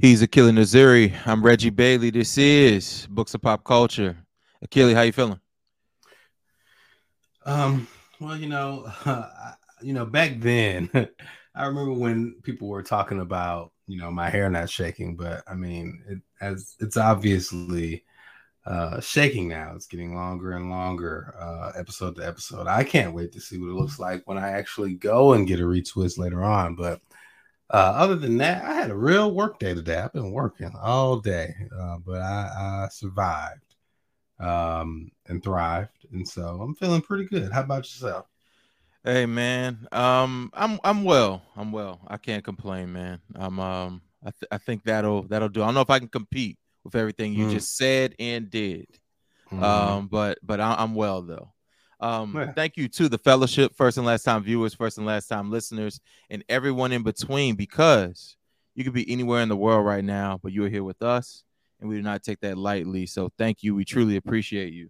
He's Akili Nzuri. I'm Reggie Bailey. This is Books and Pop Culture. Akili, how you feeling? Um, well, you know, uh, you know, back then, I remember when people were talking about, you know, my hair not shaking, but I mean, it as it's obviously uh shaking now. It's getting longer and longer, uh, episode to episode. I can't wait to see what it looks like when I actually go and get a retwist later on, but uh, other than that, I had a real work day today. I've been working all day, uh, but I, I survived um, and thrived, and so I'm feeling pretty good. How about yourself? Hey man, um, I'm I'm well. I'm well. I can't complain, man. I'm um, I, th- I think that'll that'll do. I don't know if I can compete with everything you mm. just said and did, mm. um, but but I, I'm well though. Um, yeah. Thank you to the fellowship, first and last time viewers, first and last time listeners, and everyone in between, because you could be anywhere in the world right now, but you are here with us, and we do not take that lightly. So thank you. We truly appreciate you.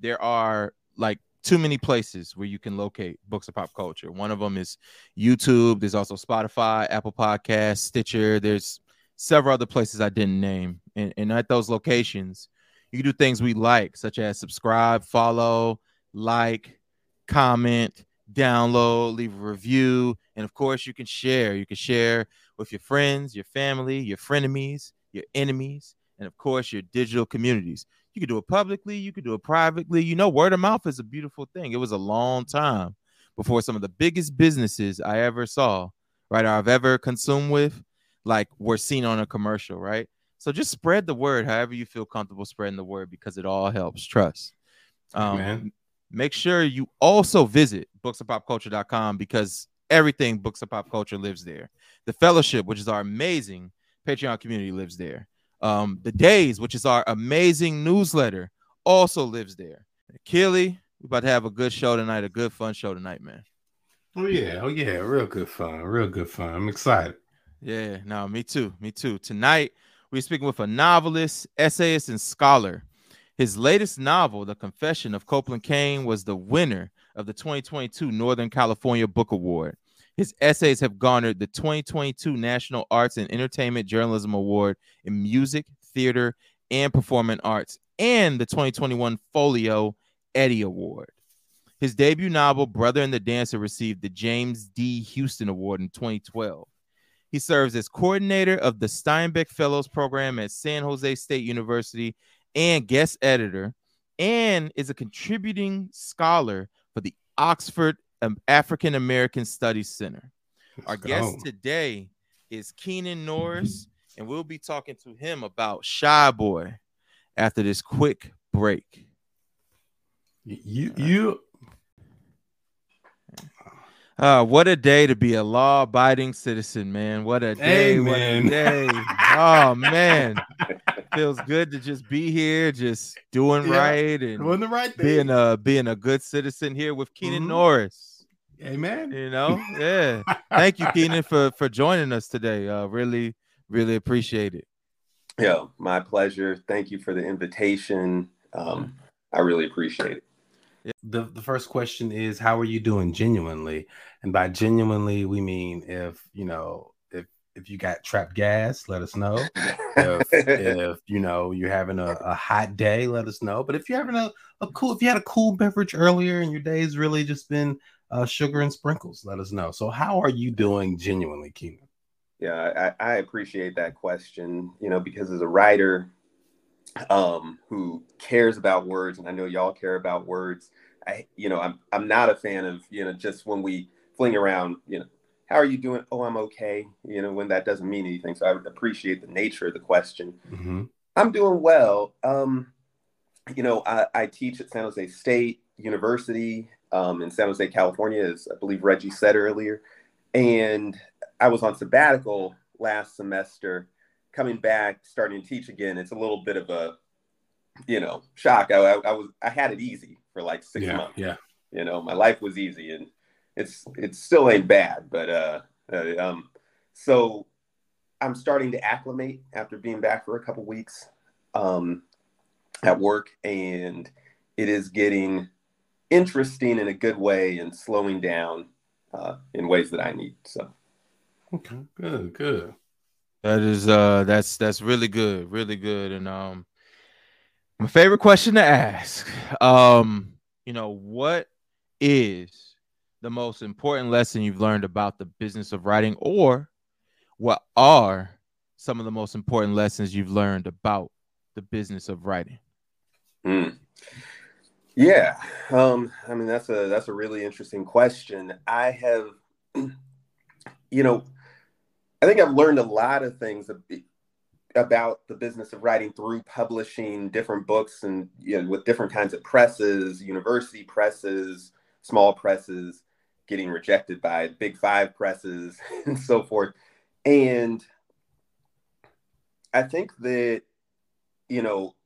There are like too many places where you can locate books of pop culture. One of them is YouTube. There's also Spotify, Apple Podcasts, Stitcher. There's several other places I didn't name. And, and at those locations, you can do things we like, such as subscribe, follow, like, comment, download, leave a review, and of course, you can share. You can share with your friends, your family, your frenemies, your enemies, and of course, your digital communities. You can do it publicly, you can do it privately. You know, word of mouth is a beautiful thing. It was a long time before some of the biggest businesses I ever saw, right, or I've ever consumed with, like were seen on a commercial, right? So just spread the word however you feel comfortable spreading the word because it all helps. Trust. Um, make sure you also visit booksofpopculture.com because everything books of pop culture lives there. The fellowship, which is our amazing Patreon community, lives there. Um, the days, which is our amazing newsletter, also lives there. Keely, we're about to have a good show tonight, a good fun show tonight, man. Oh yeah, oh yeah, real good fun, real good fun. I'm excited. Yeah, no, me too, me too. Tonight we're speaking with a novelist, essayist, and scholar his latest novel, The Confession of Copeland Cane, was the winner of the 2022 Northern California Book Award. His essays have garnered the 2022 National Arts and Entertainment Journalism Award in Music, Theater, and Performing Arts, and the 2021 Folio Eddie Award. His debut novel, Brother and the Dancer, received the James D. Houston Award in 2012. He serves as coordinator of the Steinbeck Fellows Program at San Jose State University and guest editor, and is a contributing scholar for the Oxford African American Studies Center. Let's Our go. guest today is Keenan Norris, and we'll be talking to him about Shy Boy after this quick break. You you uh, what a day to be a law-abiding citizen, man. What a day, Amen. what a day. oh man. Feels good to just be here, just doing yeah, right and doing the right thing. Being a being a good citizen here with Keenan mm-hmm. Norris. Amen. You know, yeah. Thank you, Keenan, for for joining us today. Uh really, really appreciate it. Yeah, my pleasure. Thank you for the invitation. Um, I really appreciate it. The the first question is how are you doing genuinely? And by genuinely we mean if, you know, if if you got trapped gas, let us know. if, if you know you're having a, a hot day, let us know. But if you're having a, a cool if you had a cool beverage earlier and your day's really just been uh, sugar and sprinkles, let us know. So how are you doing genuinely, Keenan? Yeah, I, I appreciate that question, you know, because as a writer, um, who cares about words, and I know y'all care about words. I, you know, I'm I'm not a fan of you know just when we fling around, you know, how are you doing? Oh, I'm okay. You know, when that doesn't mean anything. So I would appreciate the nature of the question. Mm-hmm. I'm doing well. Um, you know, I, I, teach at San Jose State University um, in San Jose, California, as I believe Reggie said earlier, and I was on sabbatical last semester coming back, starting to teach again, it's a little bit of a, you know, shock. I, I, I was I had it easy for like six yeah, months. Yeah. You know, my life was easy, and it's it still ain't bad, but uh, uh um, so I'm starting to acclimate after being back for a couple weeks, um, at work, and it is getting interesting in a good way and slowing down uh, in ways that I need. So. Okay, good, good. That is uh that's that's really good, really good. And um my favorite question to ask. Um, you know, what is the most important lesson you've learned about the business of writing, or what are some of the most important lessons you've learned about the business of writing? Mm. Yeah, um, I mean that's a that's a really interesting question. I have, you know, I think I've learned a lot of things about the business of writing through publishing different books and you know, with different kinds of presses, university presses, small presses, getting rejected by big five presses and so forth. And I think that, you know,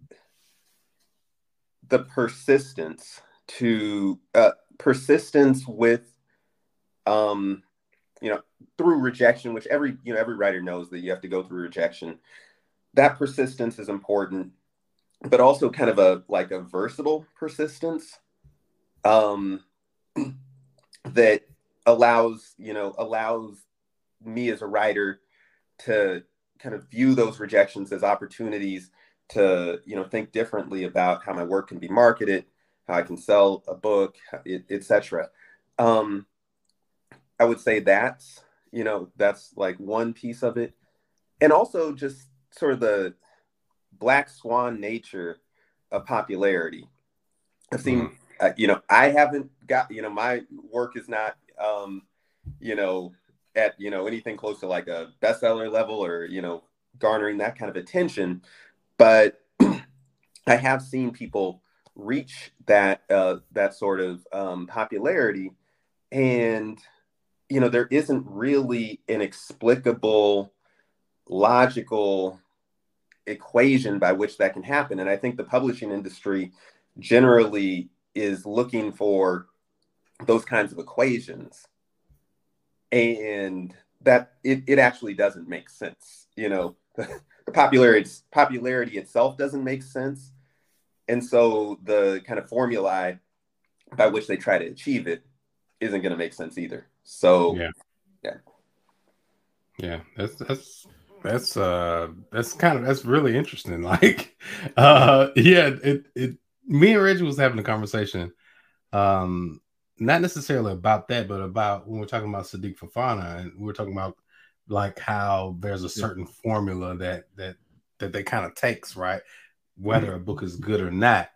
the persistence to uh, persistence with um you know through rejection which every you know every writer knows that you have to go through rejection. That persistence is important but also kind of a like a versatile persistence um that allows you know allows me as a writer to kind of view those rejections as opportunities to you know think differently about how my work can be marketed how i can sell a book etc um i would say that's you know that's like one piece of it. And also just sort of the black swan nature of popularity. I've seen mm. uh, you know i haven't got you know my work is not um you know at you know anything close to like a bestseller level or you know garnering that kind of attention. But I have seen people reach that uh, that sort of um, popularity, and you know there isn't really an explicable, logical equation by which that can happen. And I think the publishing industry generally is looking for those kinds of equations, and that it, it actually doesn't make sense. You know. the popularity popularity itself doesn't make sense, and so the kind of formulae by which they try to achieve it isn't going to make sense either. So yeah, yeah, yeah. That's that's that's uh that's kind of that's really interesting. Like, uh, yeah, it it. Me and Reggie was having a conversation, um, not necessarily about that, but about when we're talking about Sadiq Fafana, and we we're talking about like how there's a certain formula that that that they kind of takes right whether a book is good or not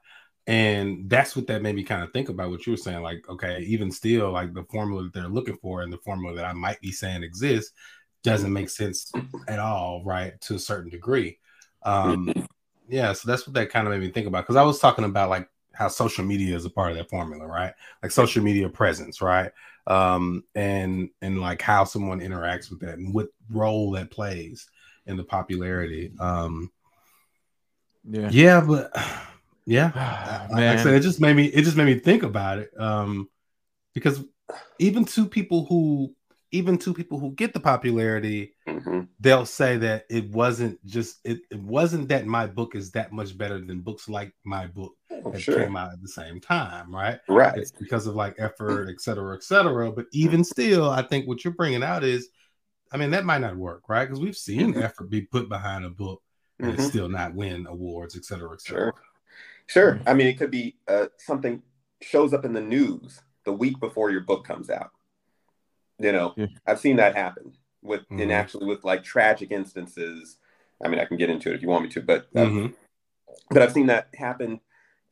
and that's what that made me kind of think about what you were saying like okay even still like the formula that they're looking for and the formula that i might be saying exists doesn't make sense at all right to a certain degree. Um yeah so that's what that kind of made me think about because i was talking about like how social media is a part of that formula right? Like social media presence right? Um, and and like how someone interacts with that and what role that plays in the popularity. Um, yeah, yeah, but yeah, like I said, it just made me it just made me think about it. Um, because even two people who even two people who get the popularity, mm-hmm. they'll say that it wasn't just it, it wasn't that my book is that much better than books like my book oh, that sure. came out at the same time, right? Right. It's because of like effort, et cetera, et cetera. But even still, I think what you're bringing out is, I mean, that might not work, right? Because we've seen mm-hmm. effort be put behind a book and mm-hmm. still not win awards, et cetera, et cetera. Sure. Sure. I mean, it could be uh, something shows up in the news the week before your book comes out you know, yeah. I've seen that happen with mm-hmm. in actually with like tragic instances. I mean, I can get into it if you want me to, but uh, mm-hmm. but I've seen that happen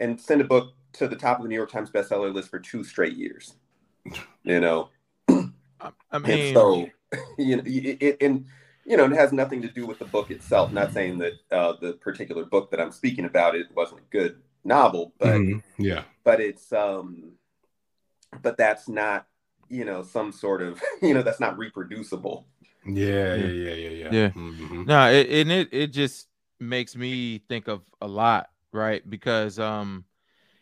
and send a book to the top of the New York Times bestseller list for two straight years. You know, I mean, and so you know, it, it, and you know, it has nothing to do with the book itself. Not saying that uh, the particular book that I'm speaking about it wasn't good novel, but mm-hmm. yeah, but it's um, but that's not you know some sort of you know that's not reproducible yeah yeah yeah yeah yeah, yeah. Mm-hmm. no it, and it it just makes me think of a lot right because um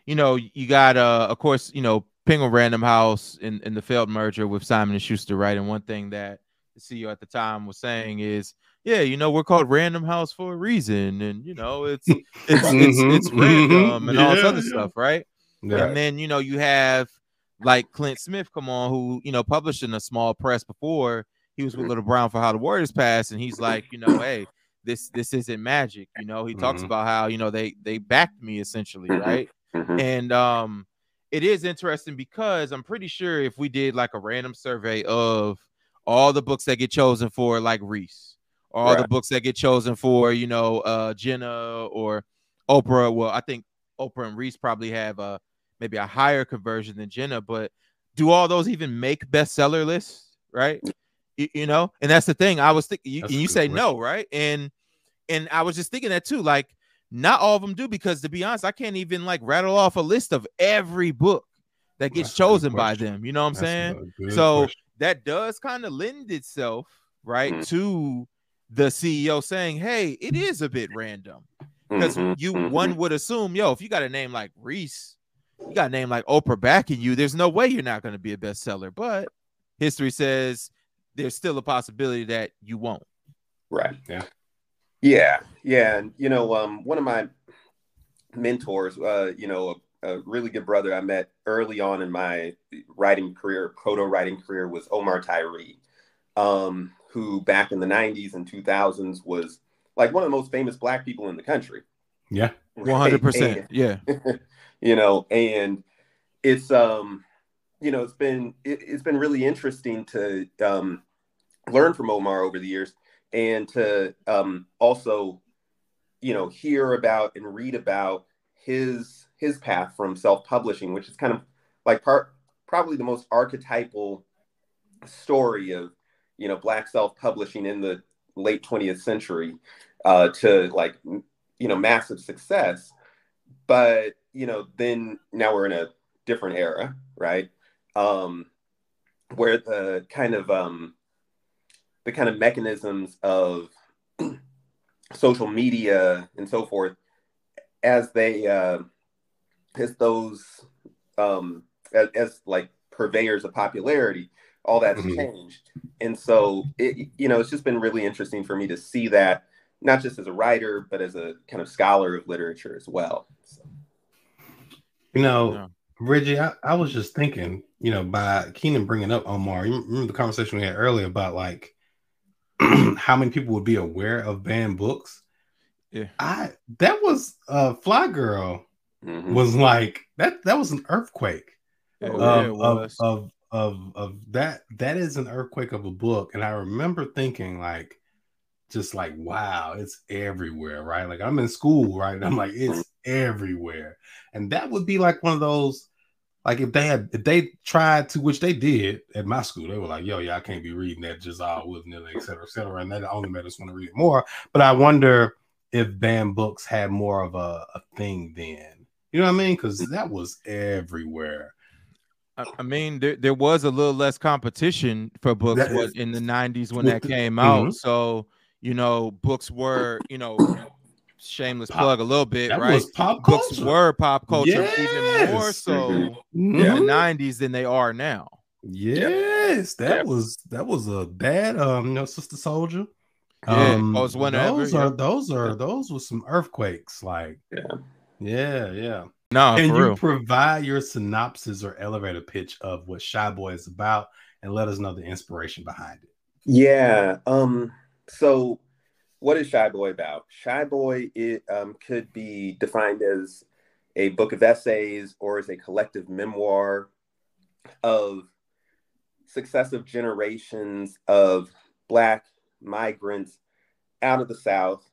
you know you got uh of course you know penguin random house in, in the failed merger with simon and schuster right and one thing that the ceo at the time was saying is yeah you know we're called random house for a reason and you know it's it's it's, mm-hmm. it's, it's random and yeah, all this other yeah. stuff right yeah. and then you know you have like Clint Smith come on, who you know published in a small press before, he was with mm-hmm. Little Brown for How the Word Is Passed, and he's like, you know, hey, this this isn't magic. You know, he talks mm-hmm. about how you know they they backed me essentially, mm-hmm. right? Mm-hmm. And um, it is interesting because I'm pretty sure if we did like a random survey of all the books that get chosen for like Reese, all right. the books that get chosen for you know uh Jenna or Oprah. Well, I think Oprah and Reese probably have a maybe a higher conversion than Jenna, but do all those even make bestseller lists? Right? You, you know, and that's the thing. I was thinking, you, and you say question. no, right? And and I was just thinking that too. Like, not all of them do because to be honest, I can't even like rattle off a list of every book that gets that's chosen by them. You know what I'm that's saying? So question. that does kind of lend itself, right, mm-hmm. to the CEO saying, "Hey, it is a bit random." Because mm-hmm. you mm-hmm. one would assume, yo, if you got a name like Reese, you got a name like Oprah backing you, there's no way you're not going to be a bestseller. But history says there's still a possibility that you won't. Right. Yeah. Yeah, yeah, and you know, um, one of my mentors, uh, you know, a, a, really good brother I met early on in my writing career, proto writing career, was Omar Tyree, um, who back in the '90s and 2000s was like one of the most famous Black people in the country. Yeah, one hundred percent. Yeah, you know, and it's um, you know, it's been it, has been really interesting to um, learn from Omar over the years and to um, also, you know, hear about and read about his his path from self-publishing, which is kind of like part probably the most archetypal story of you know black self-publishing in the late 20th century uh, to like you know massive success. But you know then now we're in a different era right? Um where the kind of um the kind of mechanisms of social media and so forth as they uh, as those um, as, as like purveyors of popularity all that's mm-hmm. changed and so it you know it's just been really interesting for me to see that not just as a writer but as a kind of scholar of literature as well so. you know yeah. reggie I, I was just thinking you know by keenan bringing up omar you remember the conversation we had earlier about like how many people would be aware of banned books. Yeah. I that was uh Flyy Girl mm-hmm. was like that that was an earthquake yeah, of, of, of of of that that is an earthquake of a book. And I remember thinking like just like wow, it's everywhere, right? Like I'm in school, right? And I'm like, it's mm-hmm. everywhere. And that would be like one of those like if they had if they tried to, which they did at my school, they were like, "Yo, yeah, I can't be reading that just all willy nilly, et cetera, et cetera," and that only made us want to read more. But I wonder if banned books had more of a, a thing then. You know what I mean? Because that was everywhere. I mean, there, there was a little less competition for books in the 90s when that came out. Mm-hmm. So, you know, books were, you know, shameless pop, plug a little bit, right? pop Books were pop culture yes. even more so mm-hmm. in the 90s than they are now. Yes, that yep. was that was a bad um you know Sister Souljah. Yeah, um, those whenever, those are those are those were some earthquakes, like yeah, yeah, yeah. No, and you real. provide your synopsis or elevator pitch of what Shy Boy is about, and let us know the inspiration behind it. Yeah. Um. So what is Shy Boy about? Shy Boy it um, could be defined as a book of essays or as a collective memoir of successive generations of Black migrants out of the South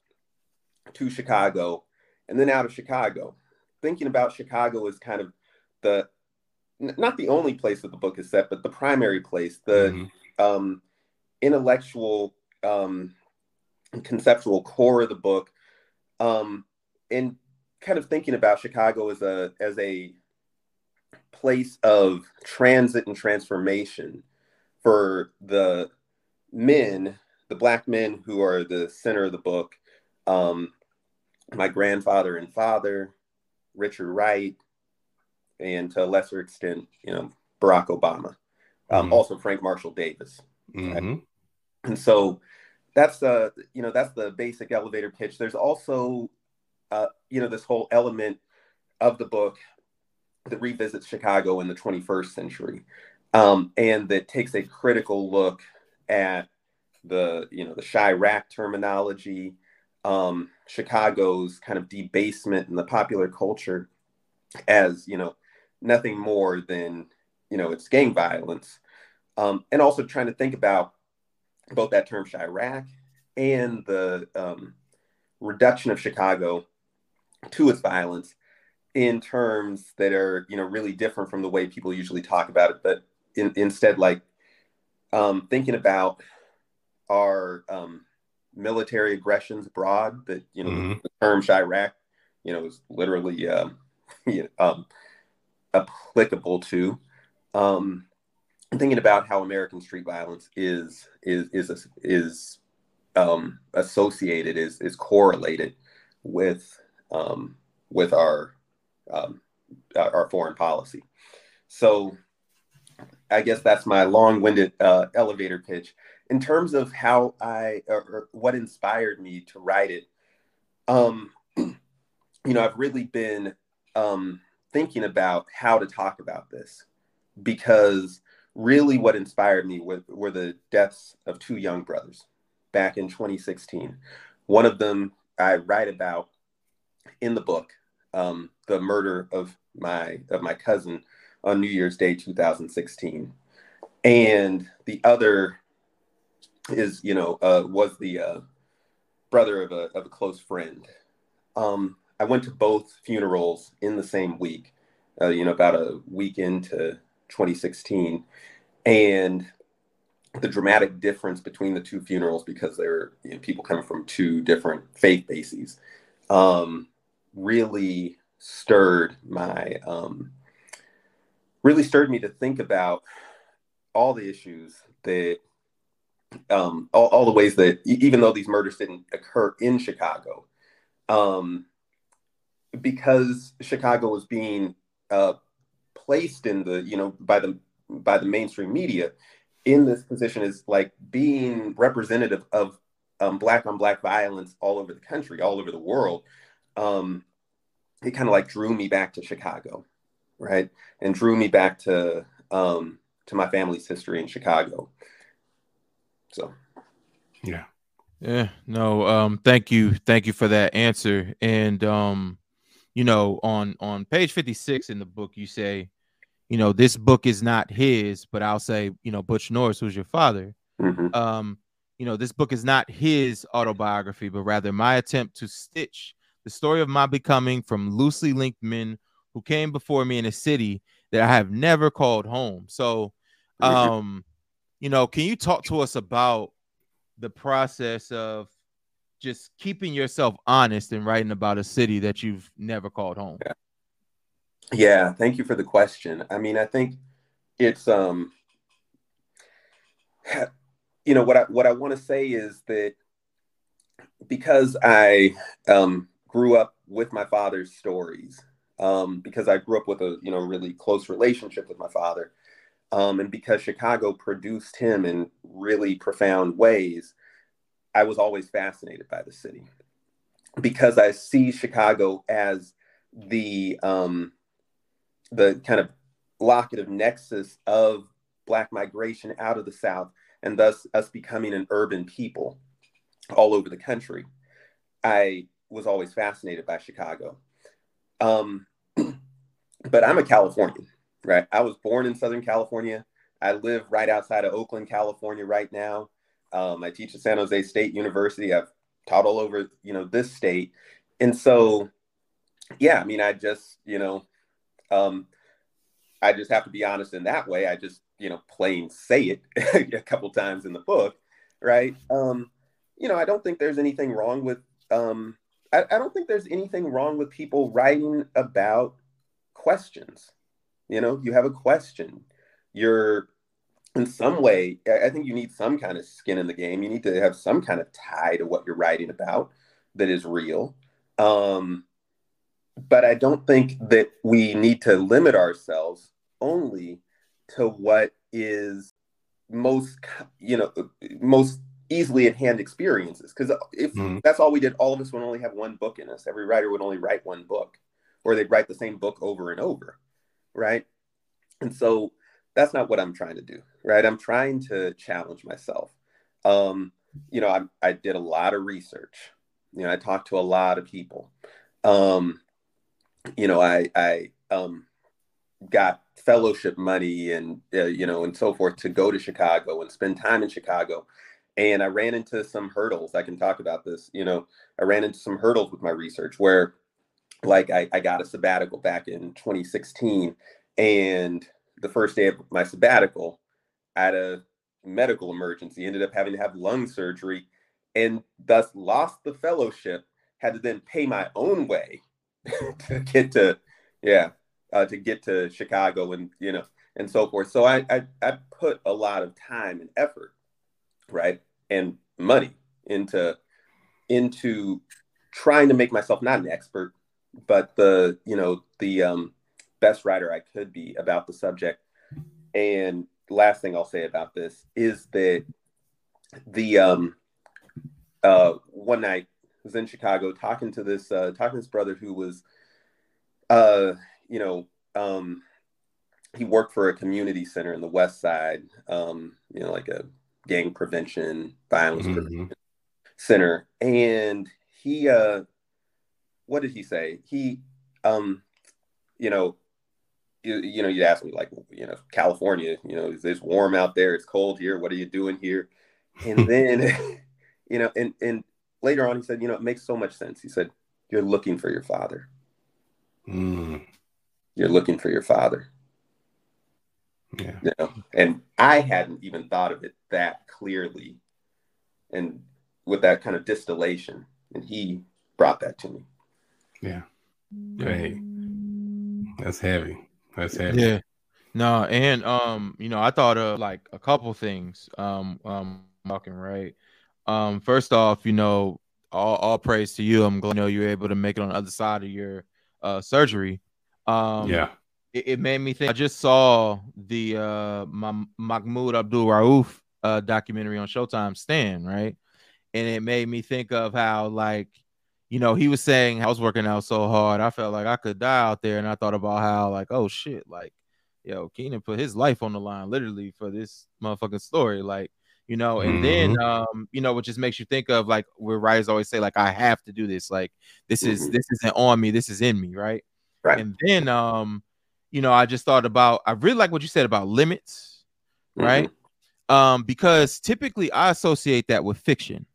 to Chicago and then out of Chicago. Thinking about Chicago as kind of the not the only place that the book is set, but the primary place, the mm-hmm. um, intellectual um, conceptual core of the book um, and kind of thinking about chicago as a as a place of transit and transformation for the men the black men who are the center of the book um, my grandfather and father richard wright and to a lesser extent you know barack obama um, mm-hmm. also frank marshall davis mm-hmm. right? and so that's the you know that's the basic elevator pitch there's also uh, you know this whole element of the book that revisits chicago in the 21st century um, and that takes a critical look at the you know the Chiraq terminology, um, Chicago's kind of debasement in the popular culture as you know nothing more than you know it's gang violence, um, and also trying to think about both that term Chiraq and the um, reduction of Chicago to its violence in terms that are you know really different from the way people usually talk about it, but in, instead like um, thinking about our um, military aggressions abroad that you know mm-hmm. the term Chiraq you know is literally um, you know, um, applicable to um, thinking about how American street violence is is is is um, associated is is correlated with um, with our um, our foreign policy. So I guess that's my long-winded uh, elevator pitch. In terms of how I or, or what inspired me to write it, um, you know, I've really been um, thinking about how to talk about this because really what inspired me were, were the deaths of two young brothers back in 2016. One of them I write about in the book, um, the murder of my of my cousin on New Year's Day 2016, and the other is you know uh, was the uh, brother of a of a close friend. Um, I went to both funerals in the same week, uh, you know, about a week into 2016, and the dramatic difference between the two funerals because they're you know, people coming from two different faith bases um, really stirred my um, really stirred me to think about all the issues that um, all, all, the ways that even though these murders didn't occur in Chicago, um, because Chicago was being uh, placed in the you know by the by the mainstream media in this position is like being representative of um, black on black violence all over the country, all over the world. Um, it kind of like drew me back to Chicago, right, and drew me back to um, to my family's history in Chicago. So, yeah, yeah, no, um, thank you, thank you for that answer. And um, you know, on on page fifty six in the book, you say you know, this book is not his, but I'll say, you know, Butch Norris, who's your father, mm-hmm. um, you know, this book is not his autobiography, but rather my attempt to stitch the story of my becoming from loosely linked men who came before me in a city that I have never called home. So, mm-hmm. um, you know, can you talk to us about the process of just keeping yourself honest and writing about a city that you've never called home? Yeah. Yeah, thank you for the question. I mean, I think it's um you know what I what I want to say is that because I um grew up with my father's stories, um, because I grew up with a you know really close relationship with my father, um, and because Chicago produced him in really profound ways, I was always fascinated by the city. Because I see Chicago as the um, the kind of locative nexus of black migration out of the south and thus us becoming an urban people all over the country. I was always fascinated by chicago. Um, but i'm a californian right i was born in southern california i live right outside of oakland california right now um, i teach at san jose state university i've taught all over you know this state and so yeah i mean i just you know um, I just have to be honest in that way. I just, you know, plain say it a couple times in the book, right? Um, you know, I don't think there's anything wrong with, um, I, I don't think there's anything wrong with people writing about questions. You know, you have a question, you're in some way, I think you need some kind of skin in the game. You need to have some kind of tie to what you're writing about that is real. Um, but I don't think that we need to limit ourselves only to what is most, you know, most easily at hand experiences. Because if mm-hmm. that's all we did, all of us would only have one book in us. Every writer would only write one book, or they'd write the same book over and over, right? And so that's not what I'm trying to do, right? I'm trying to challenge myself. Um, you know, I, I did a lot of research. You know, I talked to a lot of people. Um, you know, I I um, got fellowship money and uh, you know and so forth to go to Chicago and spend time in Chicago. And I ran into some hurdles. I can talk about this. You know, I ran into some hurdles with my research where, like, I, I got a sabbatical back in 2016, and the first day of my sabbatical, I had a medical emergency, ended up having to have lung surgery, and thus lost the fellowship. Had to then pay my own way to get to, yeah, uh, to get to Chicago and you know and so forth. So I, I I put a lot of time and effort, right, and money into into trying to make myself not an expert, but the you know the um, best writer I could be about the subject. And last thing I'll say about this is that the um, uh, one night I was in Chicago talking to this uh, talking to this brother who was uh, you know um, he worked for a community center in the West Side, um, you know, like a gang prevention, violence mm-hmm. prevention center, and he uh, what did he say? He um, you know, you, you know, you'd ask me like, you know, California, you know, is it's warm out there? It's cold here. What are you doing here? And then, you know, and and later on, he said, you know, it makes so much sense. He said, you're looking for your father. Mm. You're looking for your father. Yeah. You know, and I hadn't even thought of it that clearly, and with that kind of distillation, and he brought that to me. Yeah. Hey, that's heavy. That's heavy. Yeah. No, and um, you know, I thought of like a couple things. Um, um, talking right. Um, first off, you know, all, all praise to you. I'm glad you know you're able to make it on the other side of your uh surgery. Um, yeah. It, it made me think. I just saw the uh Mahmoud Abdul Rauf uh documentary on Showtime, Stand, right? And it made me think of how like you know, he was saying I was working out so hard, I felt like I could die out there, and I thought about how like, oh shit, like, yo, Keenan put his life on the line literally for this motherfucking story, like, you know, and mm-hmm. then um, you know, what just makes you think of like where writers always say, like, I have to do this, like, this is mm-hmm. this isn't on me, this is in me, right? Right. And then um, you know, I just thought about I really like what you said about limits, right? Mm-hmm. Um, because typically I associate that with fiction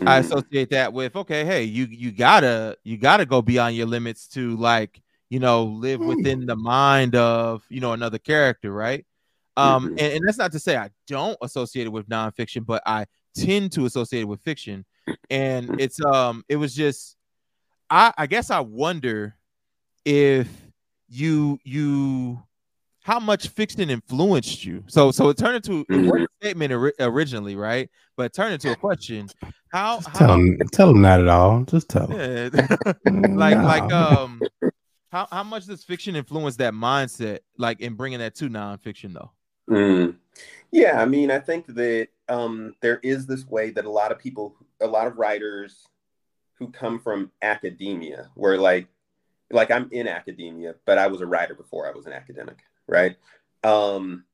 Mm-hmm. I associate that with okay, hey, you you gotta you gotta go beyond your limits to like you know live mm-hmm. within the mind of you know another character, right? Um, mm-hmm. and, and that's not to say I don't associate it with nonfiction, but I tend to associate it with fiction, and mm-hmm. it's um it was just I I guess I wonder if you you how much fiction influenced you. So so it turned into mm-hmm. a statement ori- originally, right? But it turned into a question. How, how tell them tell them not at all. Just tell them. Yeah. like no. like um how how much does fiction influence that mindset, like in bringing that to nonfiction though? Mm. Yeah, I mean, I think that um, there is this way that a lot of people, a lot of writers who come from academia, where like, like I'm in academia, but I was a writer before I was an academic right? Um,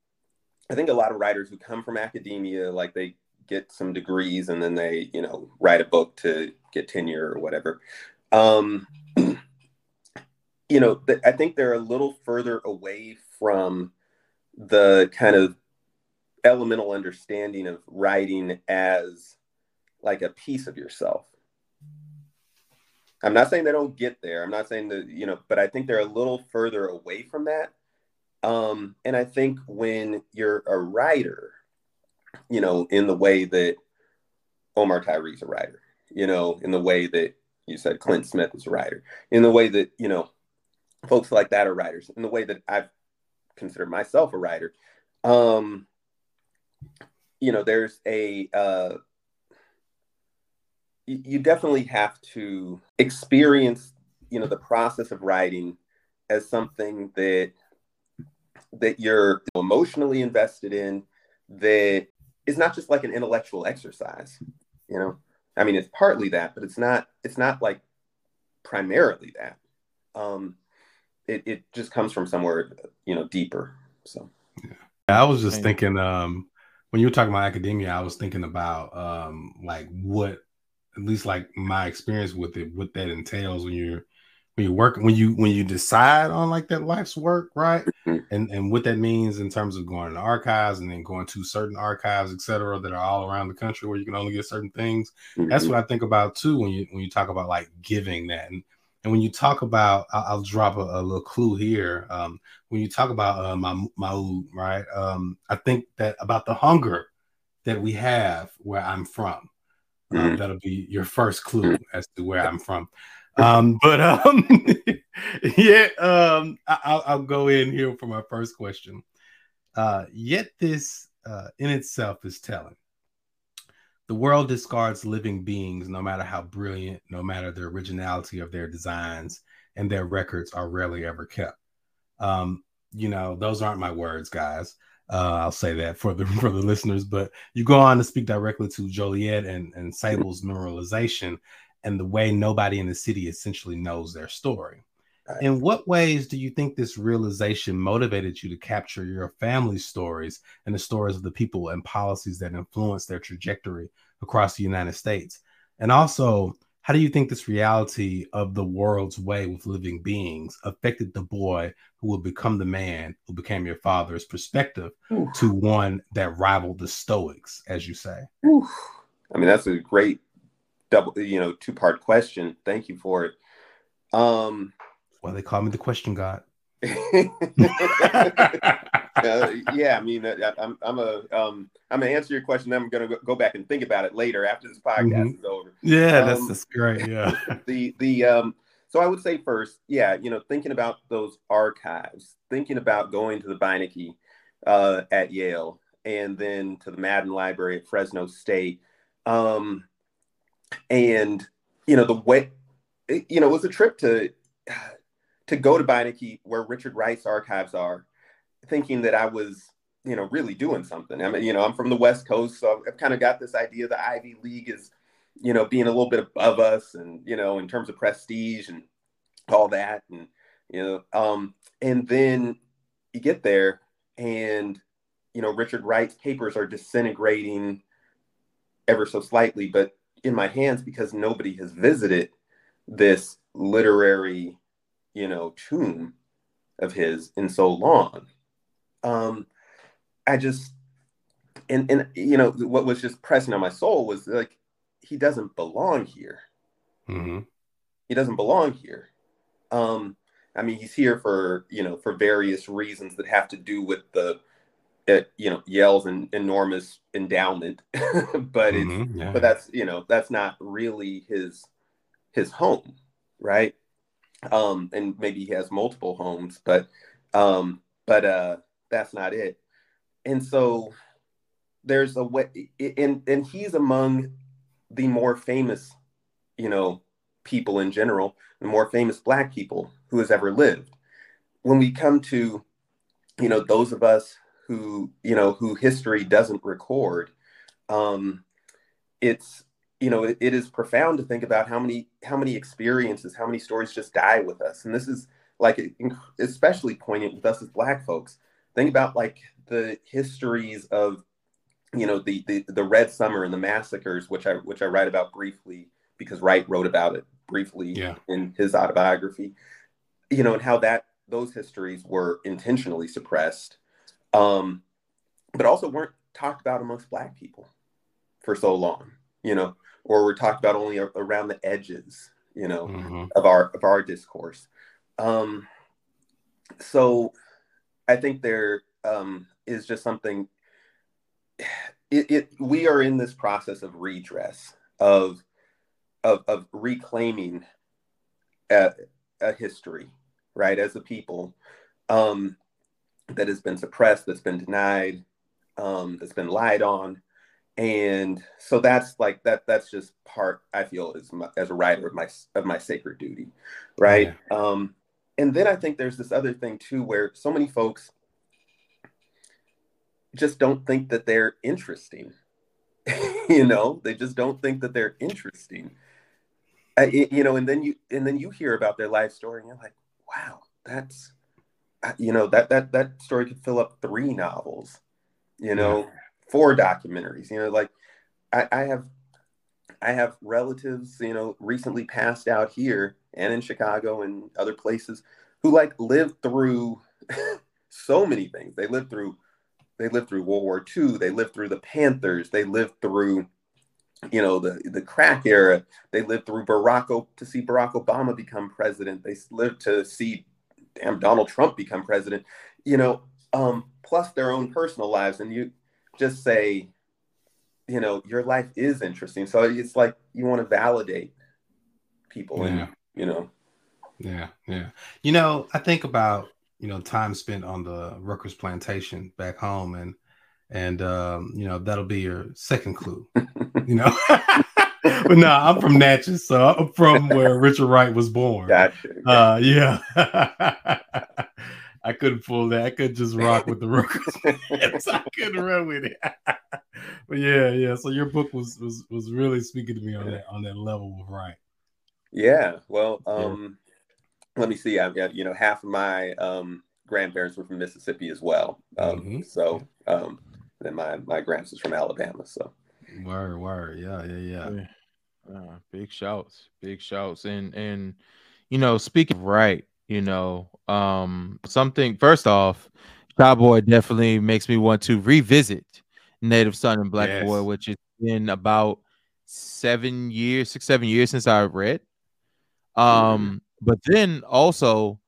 I think a lot of writers who come from academia, like they get some degrees and then they, you know, write a book to get tenure or whatever. Um, you know, th- I think they're a little further away from the kind of elemental understanding of writing as like a piece of yourself. I'm not saying they don't get there. I'm not saying that, you know, but I think they're a little further away from that um, and I think when you're a writer, you know, in the way that Omar Tyree's a writer, you know, in the way that you said Clint Smith is a writer, in the way that, you know, folks like that are writers, in the way that I've considered myself a writer, um, you know, there's a, uh, you definitely have to experience, you know, the process of writing as something that that you're emotionally invested in that is not just like an intellectual exercise you know? I mean it's partly that but it's not it's not like primarily that. Um it, it just comes from somewhere you know deeper so. Yeah i was just thinking um when you were talking about academia, I was thinking about um, like what, at least like my experience with it, what that entails when you're when you work when you when you decide on like that life's work right mm-hmm. and and what that means in terms of going to archives and then going to certain archives etc that are all around the country where you can only get certain things mm-hmm. that's what i think about too when you when you talk about like giving that and and when you talk about i'll, I'll drop a, a, little clue here um, when you talk about uh, my my right um, i think that about the hunger that we have where i'm from um, mm-hmm. that'll be your first clue mm-hmm. as to where i'm from um, but um, yeah, um, I, will go in here for my first question. Uh, yet this uh, in itself is telling. The world discards living beings, no matter how brilliant, no matter the originality of their designs, and their records are rarely ever kept. Um, you know, those aren't my words, guys. Uh, I'll say that for the for the listeners, but you go on to speak directly to Joliet and, and Sable's memorialization and the way nobody in the city essentially knows their story. Right. In what ways do you think this realization motivated you to capture your family's stories and the stories of the people and policies that influence their trajectory across the United States? And also, how do you think this reality of the world's way with living beings affected the boy who will become the man who became your father's perspective Oof. to one that rivaled the Stoics, as you say? Oof. I mean, that's a great double, you know, two part question. Thank you for it. Um, well, they call me the question god. uh, yeah, I mean, I, am I'm a um, I'm gonna answer your question. I'm gonna go back and think about it later after this podcast mm-hmm. is over. Yeah, um, that's that's great. Yeah. the the um, so I would say first, yeah, you know, thinking about those archives, thinking about going to the Beinecke uh, at Yale, and then to the Madden Library at Fresno State. Um, and you know the way you know it was a trip to to go to Beinecke where Richard Wright's archives are, thinking that I was you know really doing something. I mean, you know, I'm from the West Coast, so I've kind of got this idea the Ivy League is you know being a little bit above us, and you know in terms of prestige and all that, and you know, um, and then you get there and you know Richard Wright's papers are disintegrating ever so slightly, but in my hands because nobody has visited this literary, you know, tomb of his in so long. Um, I just and and you know what was just pressing on my soul was like he doesn't belong here. Mm-hmm. He doesn't belong here. Um, I mean, he's here for you know for various reasons that have to do with the it you know Yale's an enormous endowment, but it's mm-hmm, yeah. but that's you know that's not really his his home, right? Um, and maybe he has multiple homes, but um, but uh, that's not it. And so there's a way, and and he's among the more famous, you know, people in general, the more famous Black people who has ever lived. When we come to, you know, those of us who you know who history doesn't record um it's you know it, it is profound to think about how many how many experiences how many stories just die with us and this is like especially poignant with us as black folks think about like the histories of you know the, the the red summer and the massacres which i which i write about briefly because wright wrote about it briefly yeah. in his autobiography you know and how that those histories were intentionally suppressed um, but also weren't talked about amongst Black people for so long, you know, or were talked about only around the edges, you know, mm-hmm. of our of our discourse. Um, so I think there um, is just something. It, it we are in this process of redress of of of reclaiming a, a history, right, as a people. Um, that has been suppressed, that's been denied, um, that's been lied on, and so that's like that. That's just part I feel as my, as a writer of my of my sacred duty, right? Yeah. Um, and then I think there's this other thing too, where so many folks just don't think that they're interesting. you know, they just don't think that they're interesting. Uh, you know, and then you and then you hear about their life story, and you're like, wow, that's you know that that that story could fill up three novels you know four documentaries. You know, like I, I have I have relatives, you know, recently passed out here and in Chicago and other places who like lived through so many things. They lived through they lived through World War II, they lived through the Panthers, they lived through you know the the crack era they lived through barack o- to see barack obama become president they lived to see damn donald trump become president you know um plus their own personal lives. And you just say you know your life is interesting. So it's like you want to validate people yeah. and you know. Yeah yeah. You know i think about you know time spent on the Rutgers plantation back home and and um, you know that'll be your second clue you know but no i'm from natchez so i'm from where richard wright was born gotcha. uh yeah I couldn't pull that. I could just rock with the Rutgers. I couldn't run with it. but yeah, yeah. So your book was was was really speaking to me on that on that level of right. Yeah. Well, um, yeah. let me see. I've got you know half of my um grandparents were from Mississippi as well. Um, mm-hmm. so um, then my my grands is from Alabama. So word, word, yeah, yeah, yeah. Uh, big shouts, big shouts, and and you know, speaking right, you know, um, something first off, Cowboy definitely makes me want to revisit Native Son and Black yes. Boy, which has been about seven years, six, seven years since I read. Um, but then also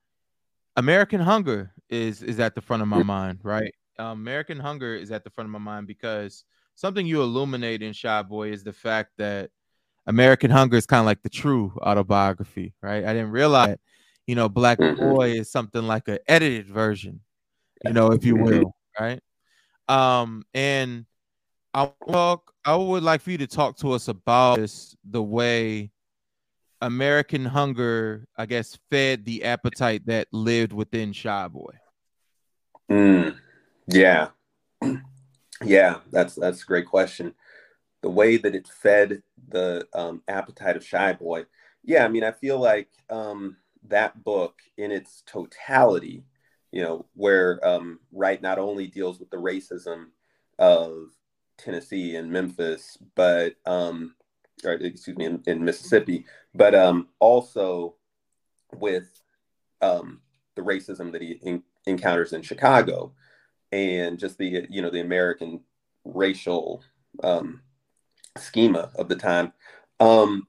American Hunger is is at the front of my mind, right? Um, American Hunger is at the front of my mind because something you illuminate in Chi Boy is the fact that American Hunger is kind of like the true autobiography, right? I didn't realize you know, Black mm-hmm. Boy is something like an edited version, you know, if you mm-hmm. will, right? Um, and I talk, I would like for you to talk to us about this, the way American hunger, I guess, fed the appetite that lived within Chi Boy. Mm, yeah, yeah, that's that's a great question. The way that it fed the um, appetite of Chi Boy, yeah, I mean, I feel like um, that book in its totality, you know, where um, Wright not only deals with the racism of Tennessee and Memphis, but um, or excuse me, in, in Mississippi, but um, also with um, the racism that he in, encounters in Chicago, and just the you know the American racial um, schema of the time. Um,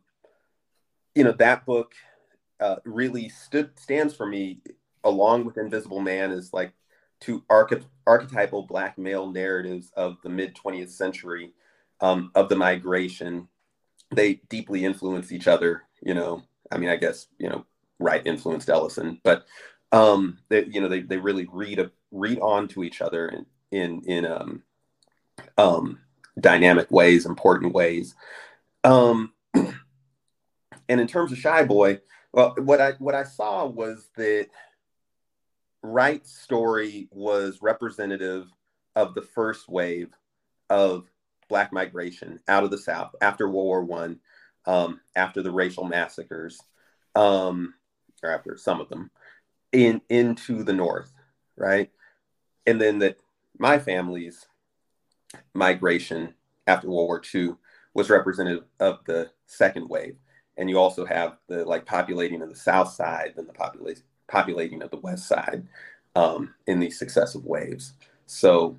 you know that book uh, really stood stands for me along with invisible man is like two archety- archetypal black male narratives of the mid 20th century um, of the migration they deeply influence each other you know i mean i guess you know Wright influenced ellison but um they you know they, they really read a, read on to each other in in in um um dynamic ways important ways um and in terms of Chi Boy well, what I what I saw was that Wright's story was representative of the first wave of black migration out of the South after World War One, um, after the racial massacres, um, or after some of them, in into the North, right? And then that my family's migration after World War II was representative of the second wave and you also have the like populating of the south side than the population populating of the west side um, in these successive waves. So,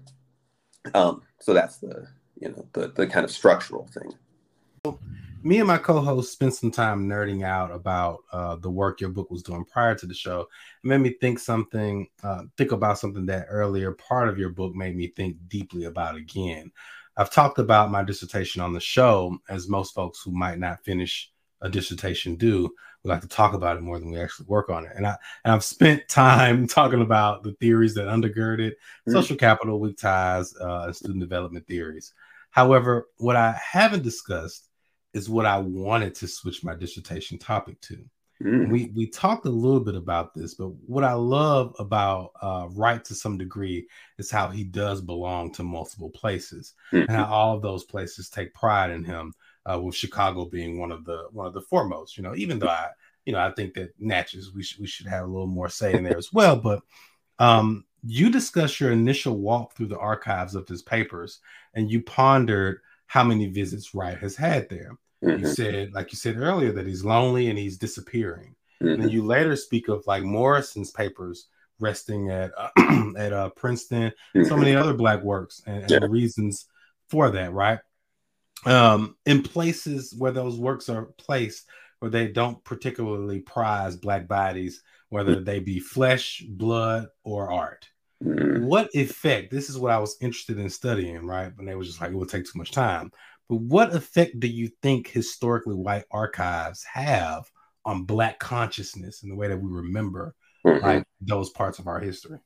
um, so that's the you know the the kind of structural thing. Me and my co-host spent some time nerding out about uh, the work your book was doing prior to the show. It made me think something, uh, think about something that earlier part of your book made me think deeply about again. I've talked about my dissertation on the show, as most folks who might not finish a dissertation do. We like to talk about it more than we actually work on it. And I and I've spent time talking about the theories that undergird it, mm. social capital, weak ties, uh, student development theories. However, what I haven't discussed is what I wanted to switch my dissertation topic to. Mm. We we talked a little bit about this, but what I love about uh, Wright to some degree is how he does belong to multiple places, mm-hmm. and how all of those places take pride in him uh, with Chicago being one of the one of the foremost. You know, even though I, you know, I think that Natchez we should we should have a little more say in there as well. But um, you discussed your initial walk through the archives of his papers, and you pondered how many visits Wright has had there. Mm-hmm. You said, like you said earlier, that he's lonely and he's disappearing. Mm-hmm. And then you later speak of like Morrison's papers resting at uh, at uh, Princeton, mm-hmm. so many other black works, and, and yeah. reasons for that, right? Um, in places where those works are placed, where they don't particularly prize black bodies, whether mm-hmm. they be flesh, blood, or art. Mm-hmm. What effect? This is what I was interested in studying, right? But they was just like, it would take too much time. But what effect do you think historically white archives have on black consciousness and the way that we remember mm-hmm. like those parts of our history?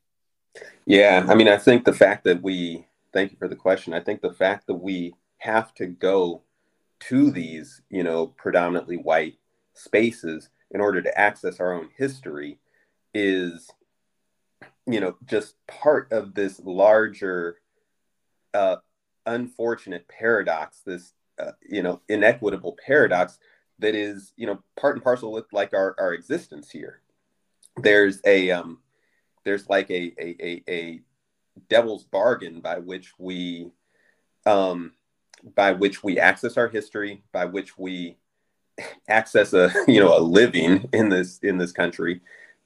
Yeah, I mean, I think the fact that we thank you for the question. I think the fact that we have to go to these, you know, predominantly white spaces in order to access our own history is you know just part of this larger uh, unfortunate paradox this uh, you know inequitable paradox that is you know part and parcel with like our, our existence here. There's a um there's like a a, a, a devil's bargain by which we um by which we access our history by which we access a you know a living in this in this country.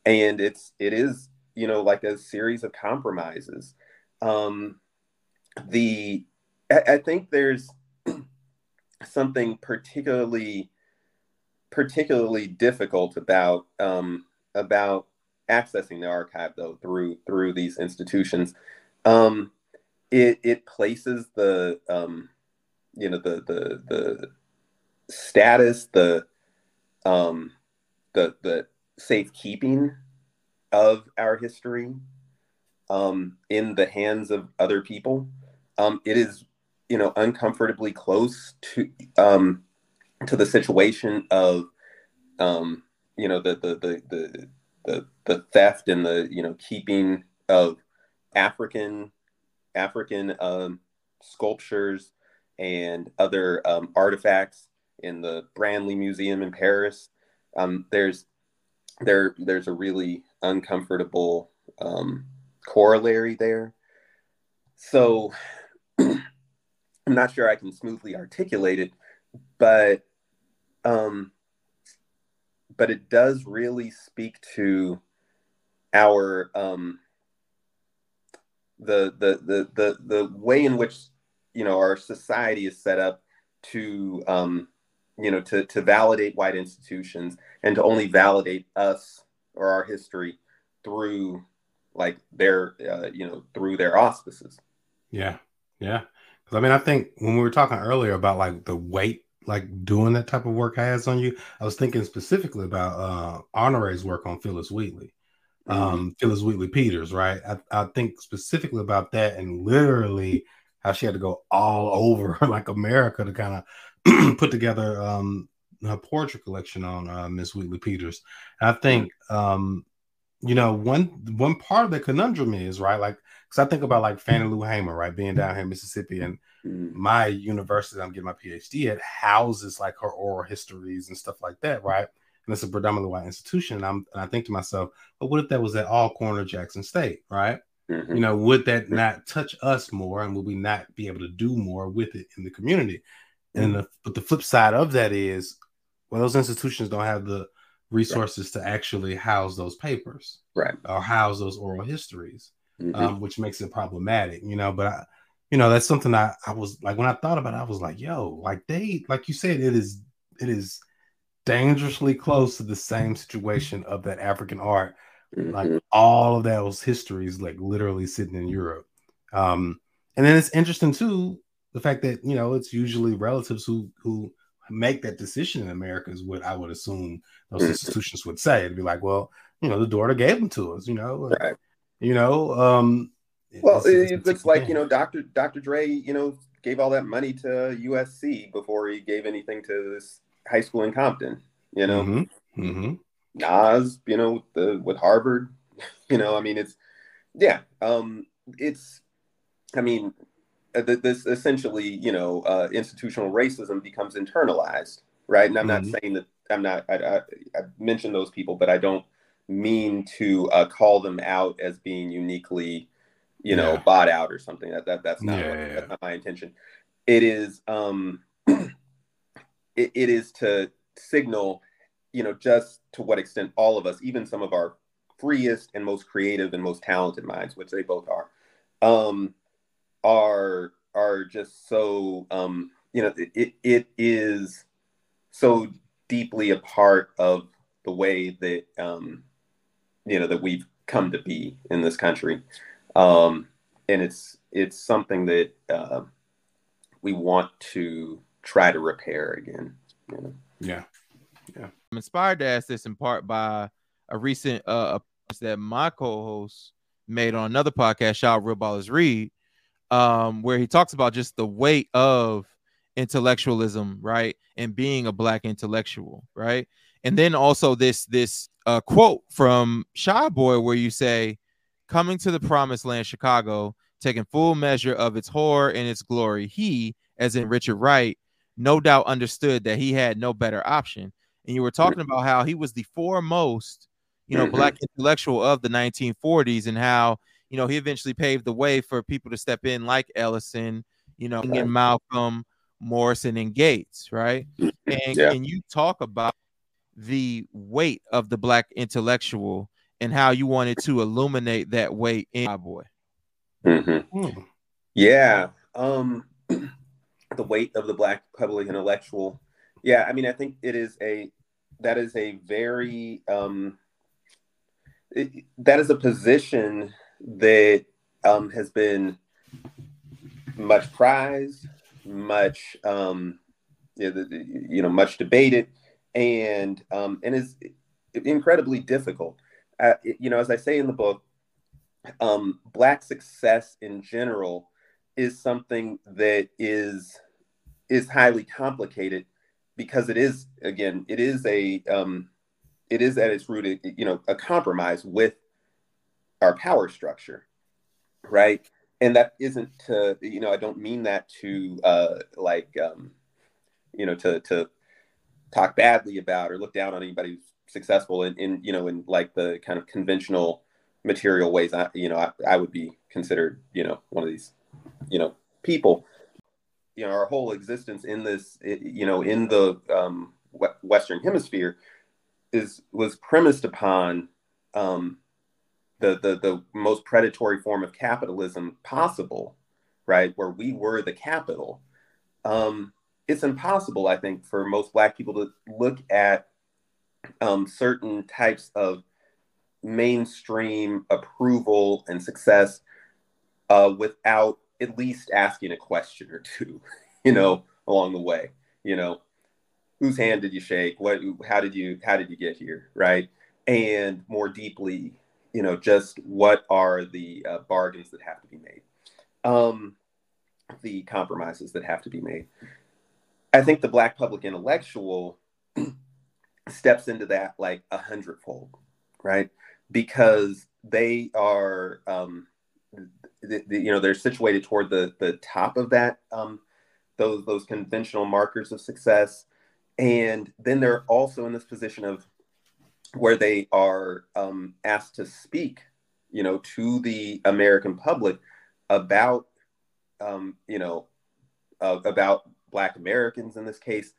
And it's it is you know like a series of compromises. Um the i, I think there's something particularly particularly difficult about um about accessing the archive though through through these institutions. Um it it places the um you know the the the status, the um, the the safekeeping of our history um, in the hands of other people. Um, it is, you know, uncomfortably close to um, to the situation of, um, you know, the the the the the, the theft and the you know keeping of African African um, sculptures and other um, artifacts in the Branly Museum in Paris. Um, there's there there's a really uncomfortable um, corollary there. So I'm not sure I can smoothly articulate it, but um, but it does really speak to our um, the, the the the the way in which you know our society is set up to um, you know, to, to validate white institutions and to only validate us or our history through like their, uh, you know, through their auspices. Yeah. Yeah. Cause I mean, I think when we were talking earlier about like the weight, like doing that type of work has on you, I was thinking specifically about uh, Honorée's work on Phillis Wheatley. Mm-hmm. Um, Phillis Wheatley Peters, right? I, I think specifically about that and literally how she had to go all over like America to kind of put together um, a portrait collection on uh, Miss Wheatley Peters. And I think um, you know one one part of the conundrum is right, like because I think about like Fannie Lou Hamer, right, being down here in Mississippi, and mm-hmm. my university I'm getting my PhD at houses like her oral histories and stuff like that, right? And it's a predominantly white institution. And, I'm, and I think to myself, but what if that was at Alcorn or Jackson State, right? Mm-hmm. You know, would that not touch us more, and would we not be able to do more with it in the community? And the, but the flip side of that is, well, those institutions don't have the resources right. to actually house those papers, right, or house those oral histories, mm-hmm. um, which makes it problematic, you know. But I, you know, that's something I, I was like when I thought about it, I was like, yo, like they, like you said, it is, it is dangerously close to the same situation of that African art. Mm-hmm. Like all of those histories, like literally sitting in Europe. Um, and then it's interesting too the fact that you know it's usually relatives who who make that decision in America is what I would assume those mm-hmm. institutions would say. It'd be like, well, you know, the daughter gave them to us, you know, right. you know. Um, well, it's, it's like you know, Doctor Dr. Dre, you know, gave all that money to USC before he gave anything to this high school in Compton. You know, mm-hmm. Mm-hmm. Nas, you know, the with Harvard. You know, I mean, it's yeah, um, it's. I mean, this essentially, you know, uh, institutional racism becomes internalized, right? And I'm mm-hmm. not saying that I'm not. I, I, I mentioned those people, but I don't mean to uh, call them out as being uniquely, you know, yeah. bought out or something. That, that that's not yeah, what, yeah, that's not my intention. It is um, it, it is to signal, you know, just to what extent all of us, even some of our freest and most creative and most talented minds, which they both are, um, are are just so um, you know it it is so deeply a part of the way that um, you know that we've come to be in this country, um, and it's it's something that uh, we want to try to repair again. You know? Yeah, yeah. I'm inspired to ask this in part by a recent uh that my co-host made on another podcast, Shout Real Ballers Read, um, where he talks about just the weight of intellectualism, right, and being a black intellectual, right, and then also this this uh, quote from Chi Boy where you say, "Coming to the promised land, Chicago, taking full measure of its horror and its glory, he, as in Richard Wright, no doubt understood that he had no better option." And you were talking about how he was the foremost, you know, mm-hmm. black intellectual of the 1940s, and how you know he eventually paved the way for people to step in like Ellison, you know, and Malcolm, Morrison, and Gates, right? And yeah. can you talk about the weight of the black intellectual and how you wanted to illuminate that weight in my boy. Mm-hmm. Hmm. Yeah. Um, the weight of the black public intellectual. Yeah, I mean, I think it is a that is a very um, it, that is a position that um, has been much prized, much um, you know, much debated, and um, and is incredibly difficult. Uh, you know, as I say in the book, um, black success in general is something that is is highly complicated because it is again it is a um, it is at its root you know a compromise with our power structure right? And that isn't to you know i don't mean that to uh like um you know to to talk badly about or look down on anybody who's successful in, in you know in like the kind of conventional material ways. I you know I, I would be considered you know one of these you know people. You know our whole existence in this you know in the um, western hemisphere is was premised upon um, the, the the most predatory form of capitalism possible right where we were the capital um, it's impossible, I think, for most Black people to look at um, certain types of mainstream approval and success uh, without at least asking a question or two, you know, along the way. You know, whose hand did you shake? What? How did you? How did you get here? Right? And more deeply, you know, just what are the uh, bargains that have to be made, um, the compromises that have to be made. I think the black public intellectual steps into that like a hundredfold, right? Because they are, um, the, the, you know, they're situated toward the the top of that um, those those conventional markers of success, and then they're also in this position of where they are um, asked to speak, you know, to the American public about, um, you know, uh, about Black Americans in this case,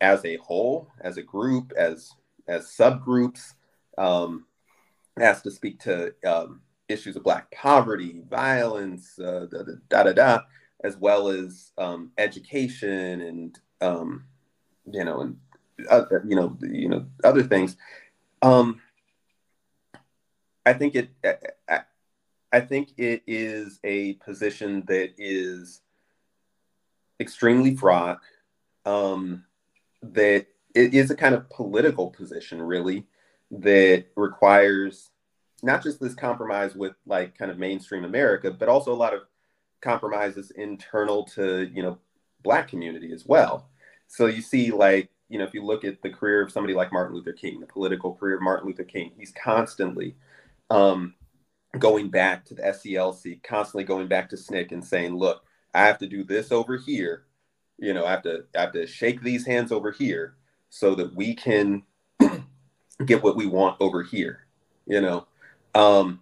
as a whole, as a group, as as subgroups, um, has to speak to um, issues of Black poverty, violence, uh, da, da da as well as um, education and um, you know and you know you know other things. Um, I think it. I, I think it is a position that is extremely fraught. Um, that it is a kind of political position, really, that requires not just this compromise with like kind of mainstream America, but also a lot of compromises internal to you know black community as well. So you see, like you know, if you look at the career of somebody like Martin Luther King, the political career of Martin Luther King, he's constantly um, going back to the SCLC, constantly going back to SNCC and saying, look, I have to do this over here. You know, I have to I have to shake these hands over here so that we can get what we want over here. You know, um,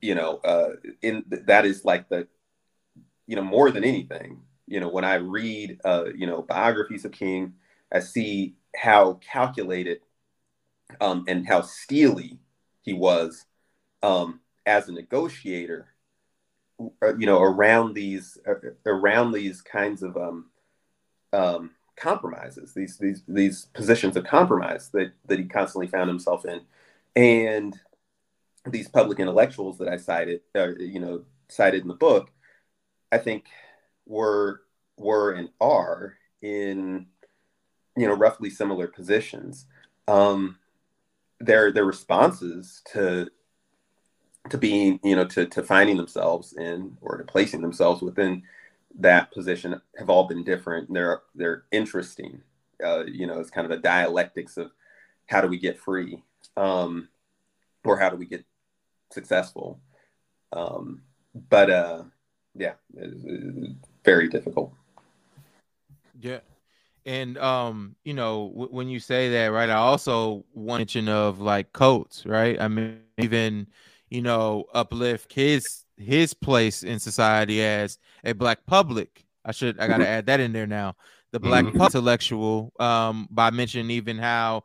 you know, uh, in that is like the, you know, more than anything. You know, when I read, uh, you know, biographies of King, I see how calculated um, and how steely he was um, as a negotiator. Uh, you know, around these uh, around these kinds of um, um, compromises, these these these positions of compromise that that he constantly found himself in, and these public intellectuals that I cited, uh, you know, cited in the book, I think were were and are in you know roughly similar positions. Um, their their responses to to being you know to to finding themselves in or to placing themselves within that position have all been different. They're they're interesting. Uh, you know, it's kind of a dialectics of how do we get free, um, or how do we get successful. Um, but uh, yeah, very difficult. Yeah, and um, you know, w- when you say that, right? I also mention of like Coates, right? I mean, even you know, uplift his his place in society as a black public. I should I gotta mm-hmm. add that in there now. The black mm-hmm. intellectual, um, by mentioning even how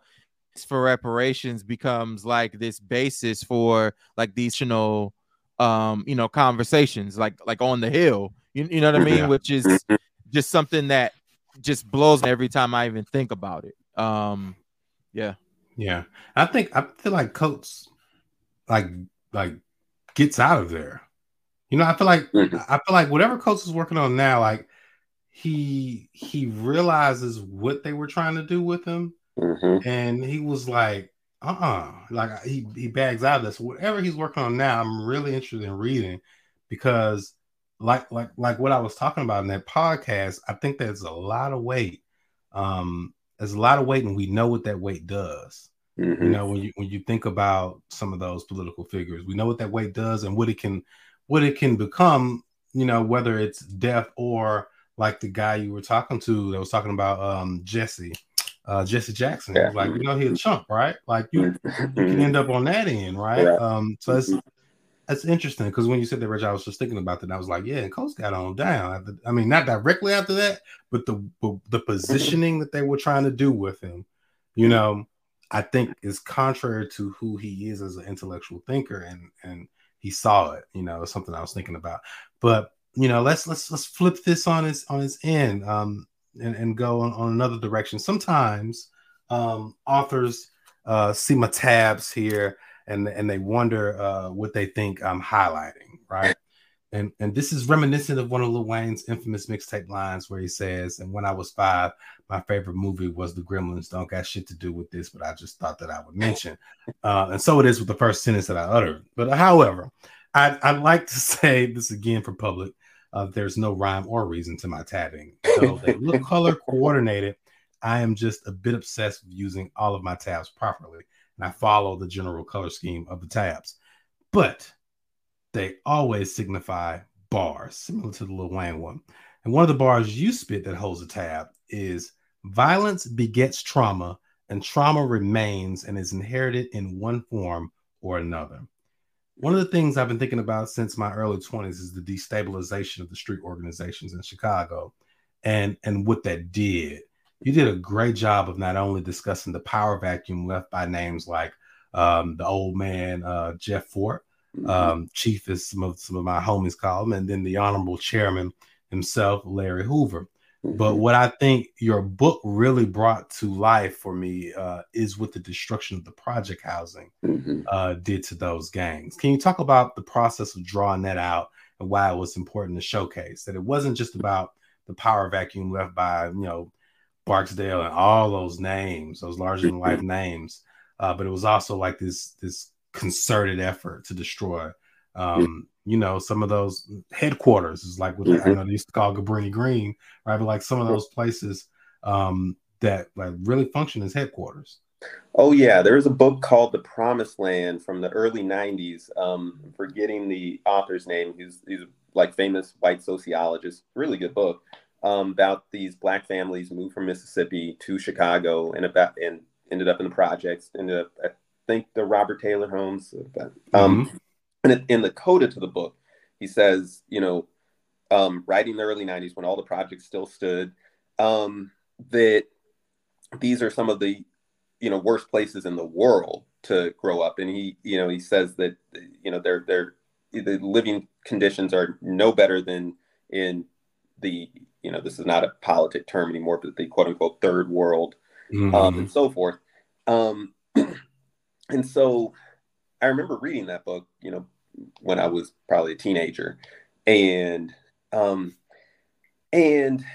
for reparations becomes like this basis for like these you know um you know conversations like like on the hill you, you know what i mean yeah. which is mm-hmm. just something that just blows me every time i even think about it um yeah yeah i think i feel like coates like like gets out of there you know, I feel like mm-hmm. I feel like whatever Coates is working on now, like he he realizes what they were trying to do with him, mm-hmm. and he was like, uh uh-uh. uh like he he bags out of this. Whatever he's working on now, I'm really interested in reading because like like like what I was talking about in that podcast, I think there's a lot of weight. Um, there's a lot of weight, and we know what that weight does. Mm-hmm. You know, when you when you think about some of those political figures, we know what that weight does and what it can what it can become, you know, whether it's death or like the guy you were talking to that was talking about um Jesse, uh Jesse Jackson. Yeah. like, you know, he's a chump, right? Like you, you can end up on that end, right? Yeah. Um, so it's that's interesting because when you said that, Rich, I was just thinking about that. I was like, yeah, and Coates got on down. I mean, not directly after that, but the the positioning that they were trying to do with him, you know, I think is contrary to who he is as an intellectual thinker and and he saw it. You know, something I was thinking about. But you know, let's let's let's flip this on its on its end um, and and go on, on another direction. Sometimes um, authors uh, see my tabs here and and they wonder uh, what they think I'm highlighting, right? And and this is reminiscent of one of Lil Wayne's infamous mixtape lines where he says, "And when I was five, my favorite movie was The Gremlins. Don't got shit to do with this, but I just thought that I would mention." Uh, and so it is with the first sentence that I uttered. But however, I I like to say this again for public. Uh, there's no rhyme or reason to my tabbing. So they look color coordinated. I am just a bit obsessed with using all of my tabs properly, and I follow the general color scheme of the tabs. But they always signify bars, similar to the Lil Wayne one. And one of the bars you spit that holds a tab is violence begets trauma, and trauma remains and is inherited in one form or another. One of the things I've been thinking about since my early 20s is the destabilization of the street organizations in Chicago and, and what that did. You did a great job of not only discussing the power vacuum left by names like um, the old man uh, Jeff Fort, Mm-hmm. Um, Chief is some of some of my homies call him, and then the honorable chairman himself, Larry Hoover. Mm-hmm. But what I think your book really brought to life for me uh, is what the destruction of the project housing mm-hmm. uh, did to those gangs. Can you talk about the process of drawing that out and why it was important to showcase that it wasn't just about the power vacuum left by you know Barksdale and all those names, those larger than life names, uh, but it was also like this this concerted effort to destroy. Um, you know, some of those headquarters is like what mm-hmm. I know they used to call Cabrini Green, right? But like some of those places um, that like really function as headquarters. Oh yeah, there's a book called The Promised Land from the early '90s. Um, forgetting the author's name. He's he's like famous white sociologist. Really good book um, about these black families moved from Mississippi to Chicago and about and ended up in the projects. Ended up, I think, the Robert Taylor homes. Um, mm-hmm. And in the coda to the book, he says, you know, um, writing in the early '90s when all the projects still stood, um, that these are some of the you know worst places in the world to grow up and he you know he says that you know they're they're the living conditions are no better than in the you know this is not a politic term anymore but the quote unquote third world mm-hmm. um, and so forth um, and so i remember reading that book you know when i was probably a teenager and um and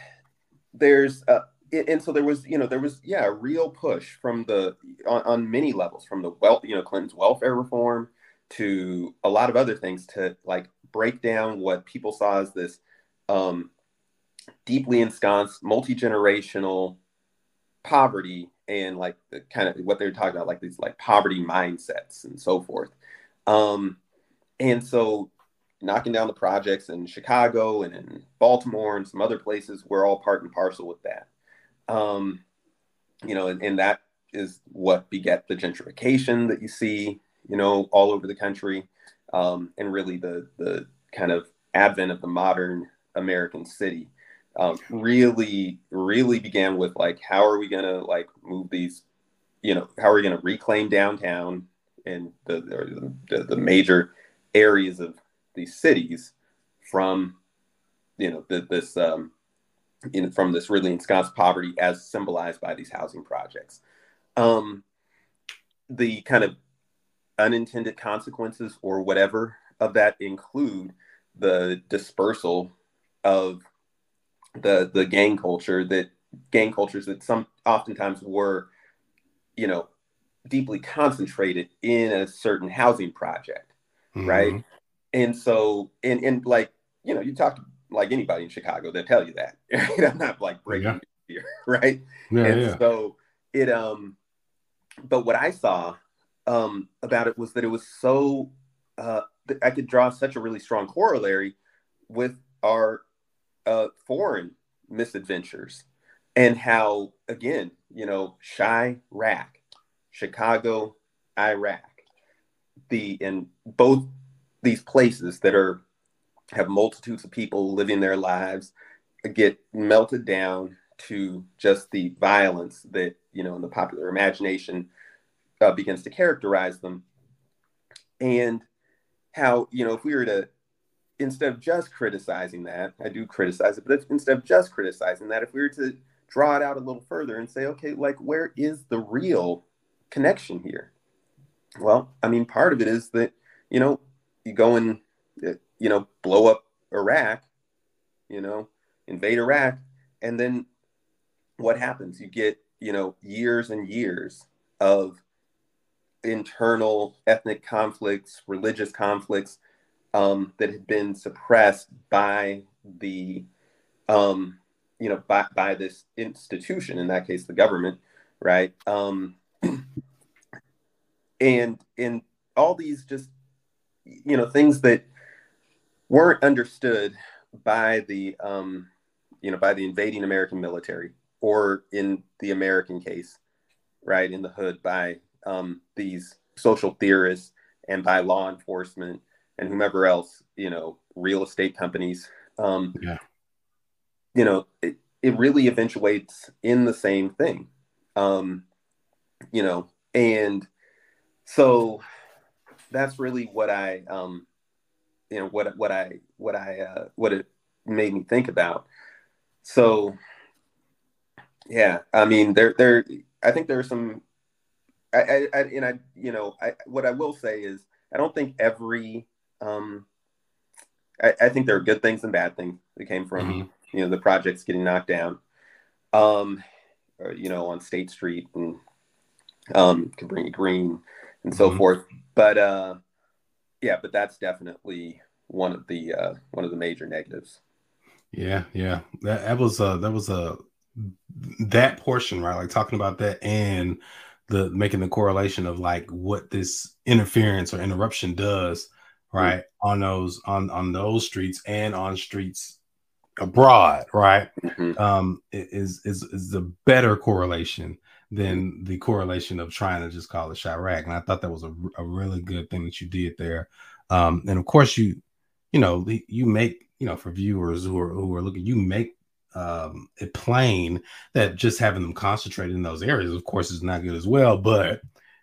there's a, and so there was you know there was yeah a real push from the on, on many levels from the wealth you know clinton's welfare reform to a lot of other things to like break down what people saw as this um, deeply ensconced multi-generational poverty and like the kind of what they're talking about like these like poverty mindsets and so forth um, and so knocking down the projects in chicago and in baltimore and some other places we're all part and parcel with that um, you know, and, and that is what beget the gentrification that you see, you know, all over the country, um, and really the the kind of advent of the modern American city. Um, really, really began with like, how are we gonna like move these, you know, how are we gonna reclaim downtown and the the, the major areas of these cities from, you know, the, this um, in, from this really ensconced poverty as symbolized by these housing projects. Um, the kind of unintended consequences or whatever of that include the dispersal of the the gang culture that gang cultures that some oftentimes were you know deeply concentrated in a certain housing project mm-hmm. right and so and and like you know you talked like anybody in Chicago, they'll tell you that. I'm not like breaking yeah. here, right? Yeah, and yeah. so it um but what I saw um about it was that it was so uh I could draw such a really strong corollary with our uh foreign misadventures and how again, you know, Chiraq, Chicago, Iraq, the in both these places that are have multitudes of people living their lives get melted down to just the violence that you know in the popular imagination uh, begins to characterize them. And how you know if we were to instead of just criticizing that i do criticize it but if, instead of just criticizing that if we were to draw it out a little further and say okay like where is the real connection here well i mean part of it is that you know you go and uh, you know, blow up Iraq, you know, invade Iraq, and then what happens? You get, you know, years and years of internal ethnic conflicts, religious conflicts um, that had been suppressed by the, um, you know, by, by this institution, in that case, the government, right? Um, and in all these just, you know, things that weren't understood by the um, you know by the invading American military or in the American case, right in the hood by um, these social theorists and by law enforcement and whomever else you know real estate companies. Um, yeah. You know, it, it really eventuates in the same thing. Um, you know, and so that's really what I um, you know what what I what I uh, what it made me think about. So yeah, I mean there there I think there are some I, I, I and I you know I what I will say is I don't think every um I, I think there are good things and bad things that came from mm-hmm. you know the projects getting knocked down um or, you know on State Street and um Cabrini Green and so mm-hmm. forth but uh yeah, but that's definitely one of the uh, one of the major negatives. Yeah, yeah, that, that was uh that was a uh, that portion right, like talking about that and the making the correlation of like what this interference or interruption does right mm-hmm. on those on on those streets and on streets abroad right mm-hmm. um is is is the better correlation than the correlation of trying to just call it Chiraq. And I thought that was a, a really good thing that you did there. Um, and of course, you you know you make you know for viewers who are who are looking, you make um, it plain that just having them concentrated in those areas, of course, is not good as well. But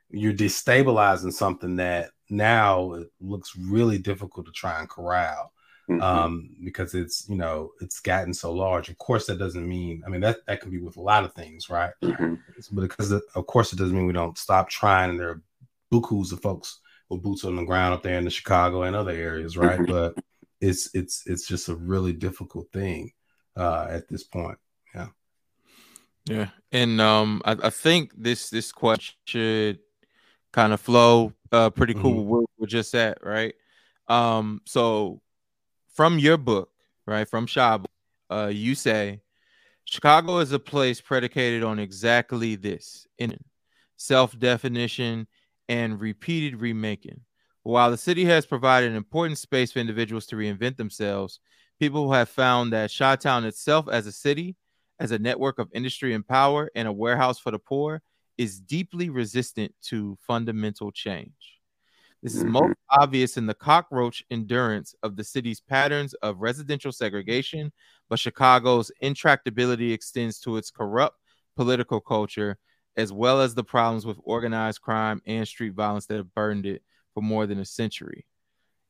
you're destabilizing something that now it looks really difficult to try and corral mm-hmm. um, because it's you know it's gotten so large. Of course, that doesn't mean I mean that that can be with a lot of things, right? Mm-hmm. But because of course it doesn't mean we don't stop trying. And there are bukus of folks with boots on the ground up there in the Chicago and other areas, right? Mm-hmm. But it's it's it's just a really difficult thing uh, at this point. Yeah. Yeah, and um, I, I think this this question should kind of flow uh pretty cool mm-hmm. where we're just at, right? Um, so from your book, right, from Shab, uh, you say Chicago is a place predicated on exactly this in self definition and repeated remaking. While the city has provided an important space for individuals to reinvent themselves, people have found that Chi-Town itself as a city, as a network of industry and power, and a warehouse for the poor is deeply resistant to fundamental change. This is most mm-hmm. obvious in the cockroach endurance of the city's patterns of residential segregation, but Chicago's intractability extends to its corrupt political culture, as well as the problems with organized crime and street violence that have burdened it for more than a century.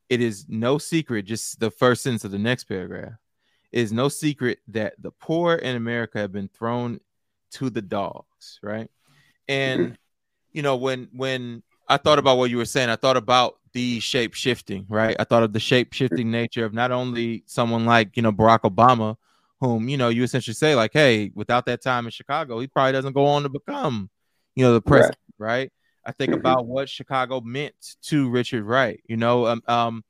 It is no secret, just the first sentence of the next paragraph, it is no secret that the poor in America have been thrown to the dogs, right? And mm-hmm. you know, when when I thought about what you were saying. I thought about the shape shifting, right? I thought of the shape shifting nature of not only someone like, you know, Barack Obama, whom, you know, you essentially say, like, hey, without that time in Chicago, he probably doesn't go on to become, you know, the president, right? right? I think mm-hmm. about what Chicago meant to Richard Wright, you know, um, um,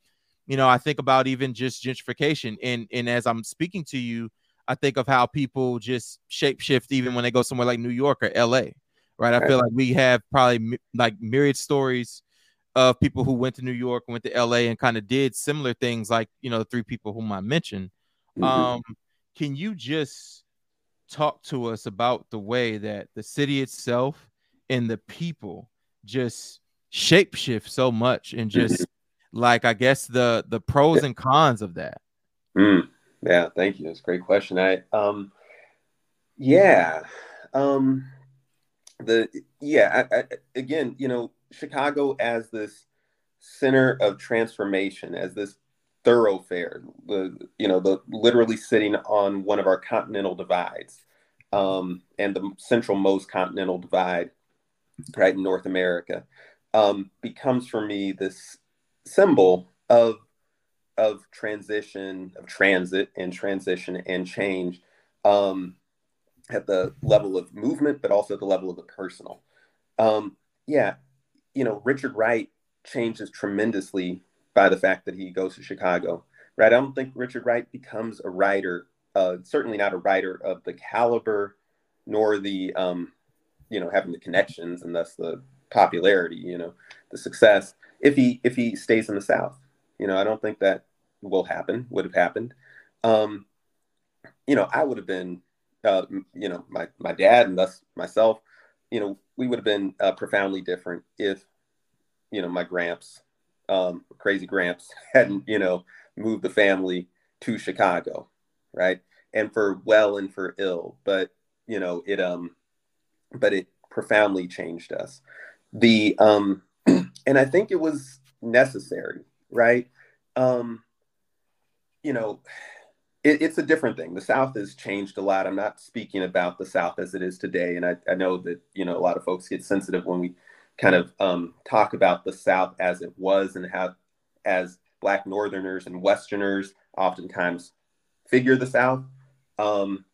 you know, I think about even just gentrification. And and as I'm speaking to you, I think of how people just shape shift even when they go somewhere like New York or LA, right? I feel like we have probably like myriad stories of people who went to New York, went to LA, and kind of did similar things, like you know the three people whom I mentioned. Mm-hmm. Um, can you just talk to us about the way that the city itself and the people just shapeshift so much, and just mm-hmm. like I guess the the pros and cons of that? Mm. Yeah, thank you. That's a great question. I um, yeah, um the yeah I, I, again you know chicago as this center of transformation as this thoroughfare the you know the literally sitting on one of our continental divides um, and the central most continental divide right in north america um, becomes for me this symbol of of transition of transit and transition and change. Um, at the level of movement, but also at the level of the personal. Um, yeah, you know, Richard Wright changes tremendously by the fact that he goes to Chicago. Right? I don't think Richard Wright becomes a writer. Uh, certainly not a writer of the caliber, nor the um, you know having the connections and thus the popularity. You know, the success. If he if he stays in the South, you know, I don't think that will happen. Would have happened. Um, you know, I would have been uh, you know, my, my dad and thus myself, you know, we would have been uh, profoundly different if, you know, my gramps, um, crazy gramps hadn't, you know, moved the family to Chicago. Right. And for well and for ill, but, you know, it, um, but it profoundly changed us. The, um, and I think it was necessary. Right. Um, you know, it, it's a different thing. The South has changed a lot. I'm not speaking about the South as it is today, and I, I know that you know a lot of folks get sensitive when we kind of um, talk about the South as it was and how as Black Northerners and Westerners oftentimes figure the South. Um,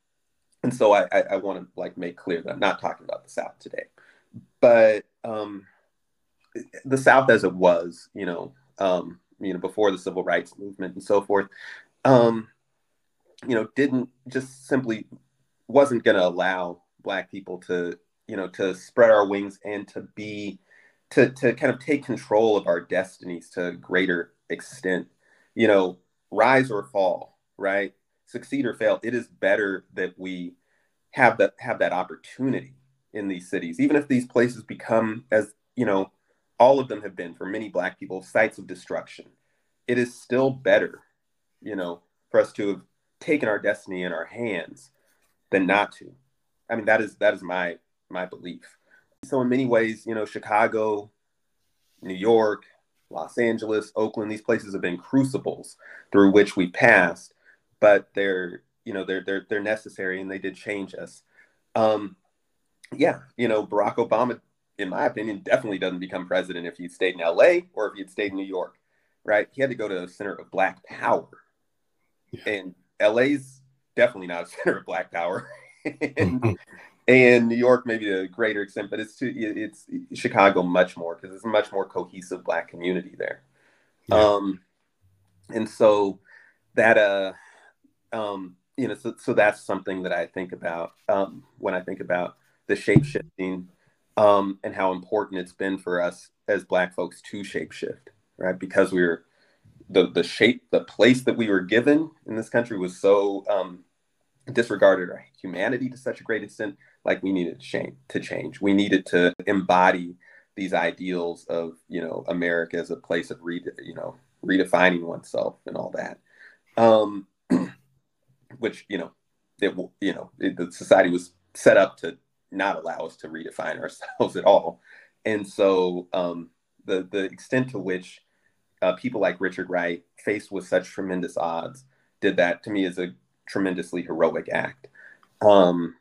and so I, I, I want to like make clear that I'm not talking about the South today, but um, the South as it was, you know, um, you know, before the civil rights movement and so forth. Um, you know, didn't just simply wasn't going to allow black people to, you know, to spread our wings and to be, to, to kind of take control of our destinies to a greater extent, you know, rise or fall, right? Succeed or fail. It is better that we have that, have that opportunity, in these cities, even if these places become, as you know, all of them have been for many Black people, sites of destruction. It is still better, you know, for us to have taken our destiny in our hands than not to. I mean, that is that is my my belief. So in many ways, you know, Chicago, New York, Los Angeles, Oakland, these places have been crucibles through which we passed, but they're you know they're they're they're necessary and they did change us. Um, yeah, you know, Barack Obama, in my opinion, definitely doesn't become president if he'd stayed in L.A. or if he'd stayed in New York, right? He had to go to a center of Black power, yeah. and L.A.'s definitely not a center of Black power. and, and New York maybe to a greater extent, but it's too, it's Chicago much more because it's a much more cohesive Black community there. Yeah. Um, and so that uh, um, you know, so, so that's something that I think about um, when I think about the shape shifting um, and how important it's been for us as Black folks to shape shift, right? Because we were the the shape, the place that we were given in this country was so um, disregarded our humanity to such a great extent like we needed to change to change. We needed to embody these ideals of you know america as a place of re, you know redefining oneself and all that. Um which you know it you know it, the society was set up to not allow us to redefine ourselves at all. And so um the the extent to which uh, people like richard wright faced with such tremendous odds did that to me is a tremendously heroic act. Um,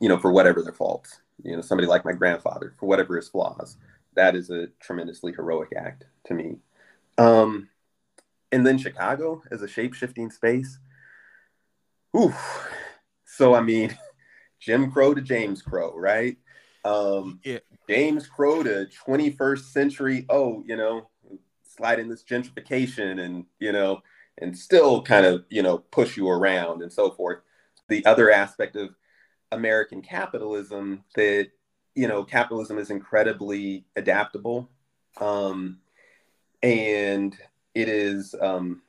you know, for whatever their faults. You know, somebody like my grandfather, for whatever his flaws, that is a tremendously heroic act to me. Um, and then Chicago as a shape shifting space. Ooh. So I mean, Jim Crow to James Crow, right? Um, yeah. James Crow to 21st century. Oh, you know, slide in this gentrification and you know and still kind of you know push you around and so forth. The other aspect of american capitalism that you know capitalism is incredibly adaptable um, and it is um,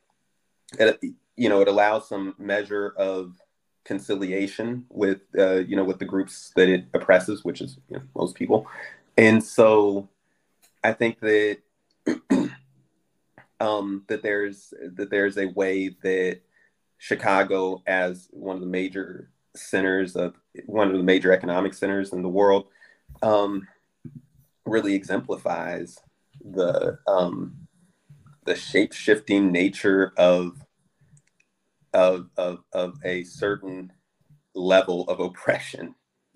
it, you know it allows some measure of conciliation with uh, you know with the groups that it oppresses which is you know, most people. And so i think that um, that there's that there's a way that Chicago, as one of the major centers of one of the major economic centers in the world, um, really exemplifies the um, the shape shifting nature of, of of of a certain level of oppression,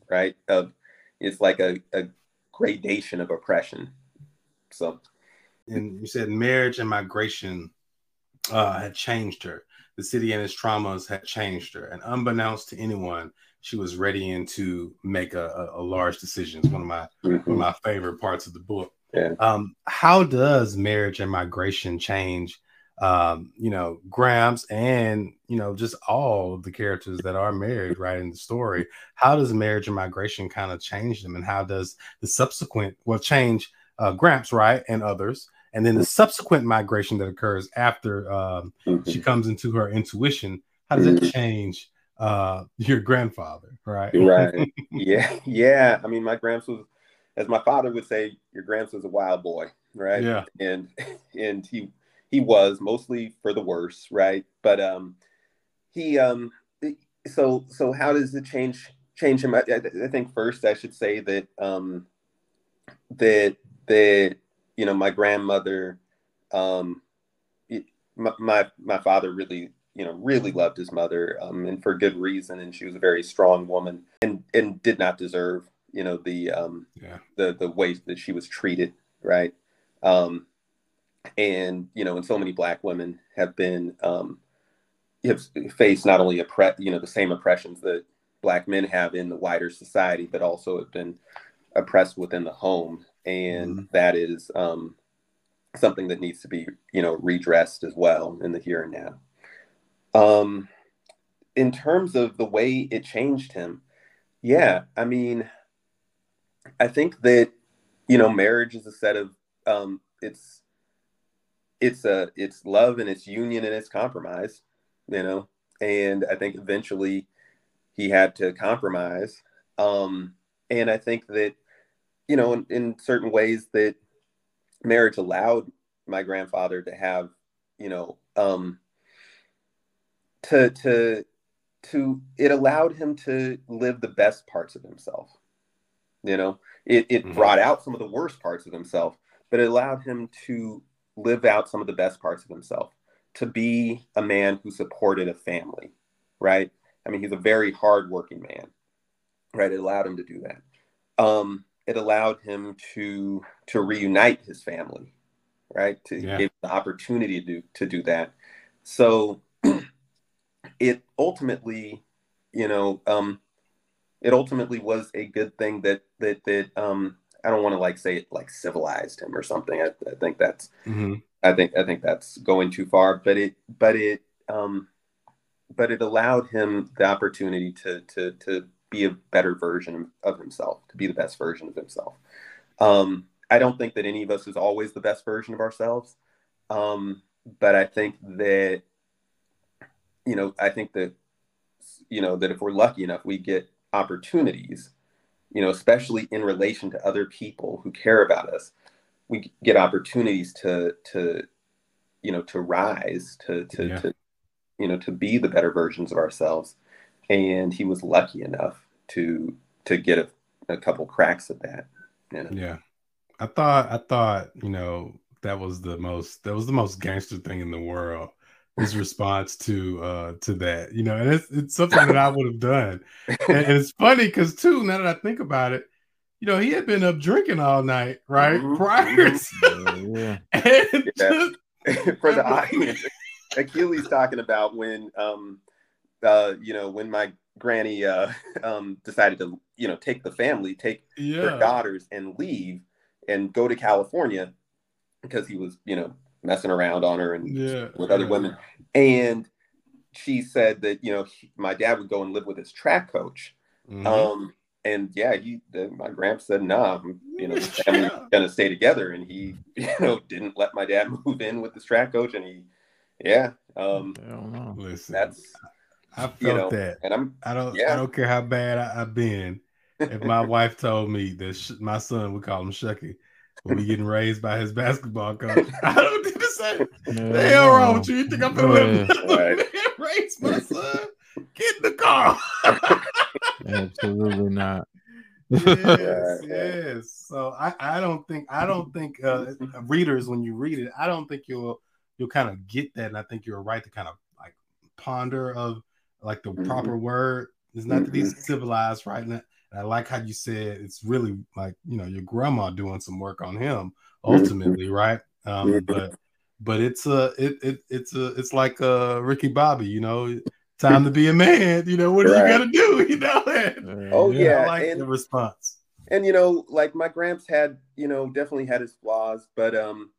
right? Of it's like a, a gradation of oppression. So and you said marriage and migration uh, had changed her. The city and its traumas had changed her, and unbeknownst to anyone, she was ready to make a, a, a large decision. It's one of my mm-hmm. one of my favorite parts of the book. Yeah. Um, how does marriage and migration change? Um, you know, Gramps and you know just all of the characters that are married, right in the story. How does marriage and migration kind of change them, and how does the subsequent well change uh, Gramps, right, and others, and then the subsequent migration that occurs after um, mm-hmm. she comes into her intuition. How does mm-hmm. it change uh, your grandfather, right? Right. yeah, yeah. I mean, my Gramps was, as my father would say, your Gramps was a wild boy, right? Yeah. And and he he was mostly for the worse, right? But um, he um, so so how does it change change him? I, I think first I should say that um, that that you know my grandmother um my, my, my father really you know really loved his mother um and for good reason and she was a very strong woman and and did not deserve you know the um yeah. the the way that she was treated right um and you know and so many black women have been um have faced not only oppre- you know the same oppressions that black men have in the wider society but also have been oppressed within the home and mm-hmm. that is um, something that needs to be you know redressed as well in the here and now um, in terms of the way it changed him yeah i mean i think that you know marriage is a set of um, it's it's a it's love and it's union and it's compromise you know and i think eventually he had to compromise um and I think that you know, in, in certain ways that marriage allowed my grandfather to have, you know, um, to to to it allowed him to live the best parts of himself. You know, it it mm-hmm. brought out some of the worst parts of himself, but it allowed him to live out some of the best parts of himself. To be a man who supported a family, right? I mean, he's a very hardworking man, right? It allowed him to do that. Um, it allowed him to to reunite his family, right? To yeah. give the opportunity to do, to do that. So it ultimately, you know, um, it ultimately was a good thing that that that um, I don't want to like say it like civilized him or something. I, I think that's mm-hmm. I think I think that's going too far. But it but it um, but it allowed him the opportunity to to to be a better version of himself, to be the best version of himself. Um, I don't think that any of us is always the best version of ourselves. Um, but I think that, you know, I think that, you know, that if we're lucky enough, we get opportunities, you know, especially in relation to other people who care about us, we get opportunities to, to, you know, to rise, to, to, yeah. to, you know, to be the better versions of ourselves and he was lucky enough to to get a, a couple cracks at that. You know? Yeah, I thought I thought you know that was the most that was the most gangster thing in the world. His response to uh to that, you know, and it's it's something that I would have done. And, and it's funny because too, now that I think about it, you know, he had been up drinking all night, right? Mm-hmm. Prior to yeah. and yeah. for the audience. Akili's talking about when um uh, you know, when my granny uh, um, decided to, you know, take the family, take yeah. her daughters and leave and go to California because he was, you know, messing around on her and yeah. with other yeah. women. And she said that, you know, he, my dad would go and live with his track coach. Mm-hmm. Um, and yeah, he, my grandpa said, nah, you know, the family's gonna stay together. And he, you know, didn't let my dad move in with this track coach. And he, yeah, um, Listen, that's I felt you know, that, and I'm. I don't. Yeah. I don't care how bad I, have been. If my wife told me that sh- my son, we call him Shucky, will be getting raised by his basketball coach, I don't do the same. No, the hell wrong with you? You think I'm gonna right. raise my son? Get in the car. Absolutely not. yes, yes. So I, I don't think I don't think uh, readers when you read it, I don't think you'll you'll kind of get that, and I think you're right to kind of like ponder of like the mm-hmm. proper word. is not that he's mm-hmm. civilized right. And I like how you said it's really like you know your grandma doing some work on him mm-hmm. ultimately, right? Um, but but it's a it, it it's a it's like uh Ricky Bobby, you know, time to be a man. You know what right. you got to do? You know. And, oh yeah, I like and, the response. And you know, like my gramps had, you know, definitely had his flaws, but um,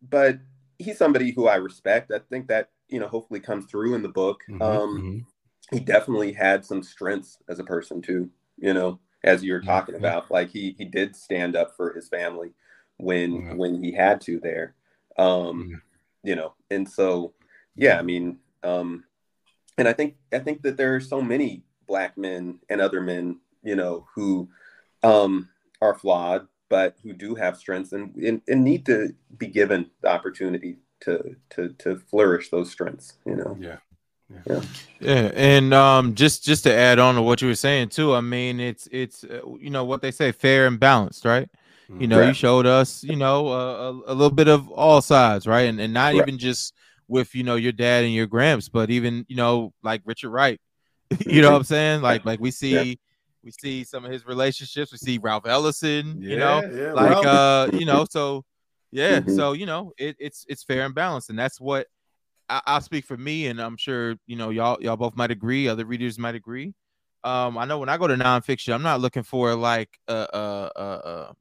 but he's somebody who I respect. I think that you know hopefully comes through in the book. Mm-hmm, um, mm-hmm. He definitely had some strengths as a person too. You know, as you're talking mm-hmm. about, like he he did stand up for his family when when he had to there. Um, you know, and so yeah, I mean, um, and I think I think that there are so many black men and other men, you know, who um, are flawed, but who do have strengths and, and, and need to be given the opportunity to to to flourish those strengths you know? Yeah. Yeah. yeah. And um just just to add on to what you were saying too i mean it's it's uh, you know what they say fair and balanced right? You know right. you showed us you know a, a, little bit of all sides right? And, and not right. even just with you know your dad and your gramps but even you know like richard wright you know what i'm saying? Like like we see yeah. we see some of his relationships we see ralph ellison you know? yeah, like uh you know so yeah, mm-hmm. so you know, it, it's it's fair and balanced, and that's what I, will speak for me, and I'm sure you know y'all y'all both might agree, other readers might agree. Um, I know when I go to nonfiction, I'm not looking for like a, a, a, a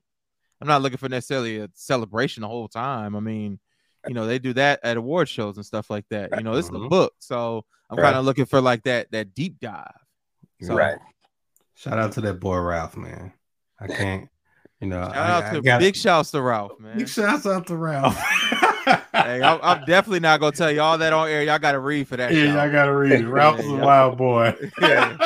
I'm not looking for necessarily a celebration the whole time. I mean, you know, they do that at award shows and stuff like that. You know, this is a mm-hmm. book, so I'm right. kind of looking for like that that deep dive. So, right. Shout out to that boy Ralph, man. I can't. You know, shout I, out to got, big shouts to Ralph, man. Big shouts out to Ralph. hey, I'm, I'm, definitely not gonna tell you all that on air. Y'all got to read for that. Yeah, y'all got to read. Ralph's a wild boy. yeah.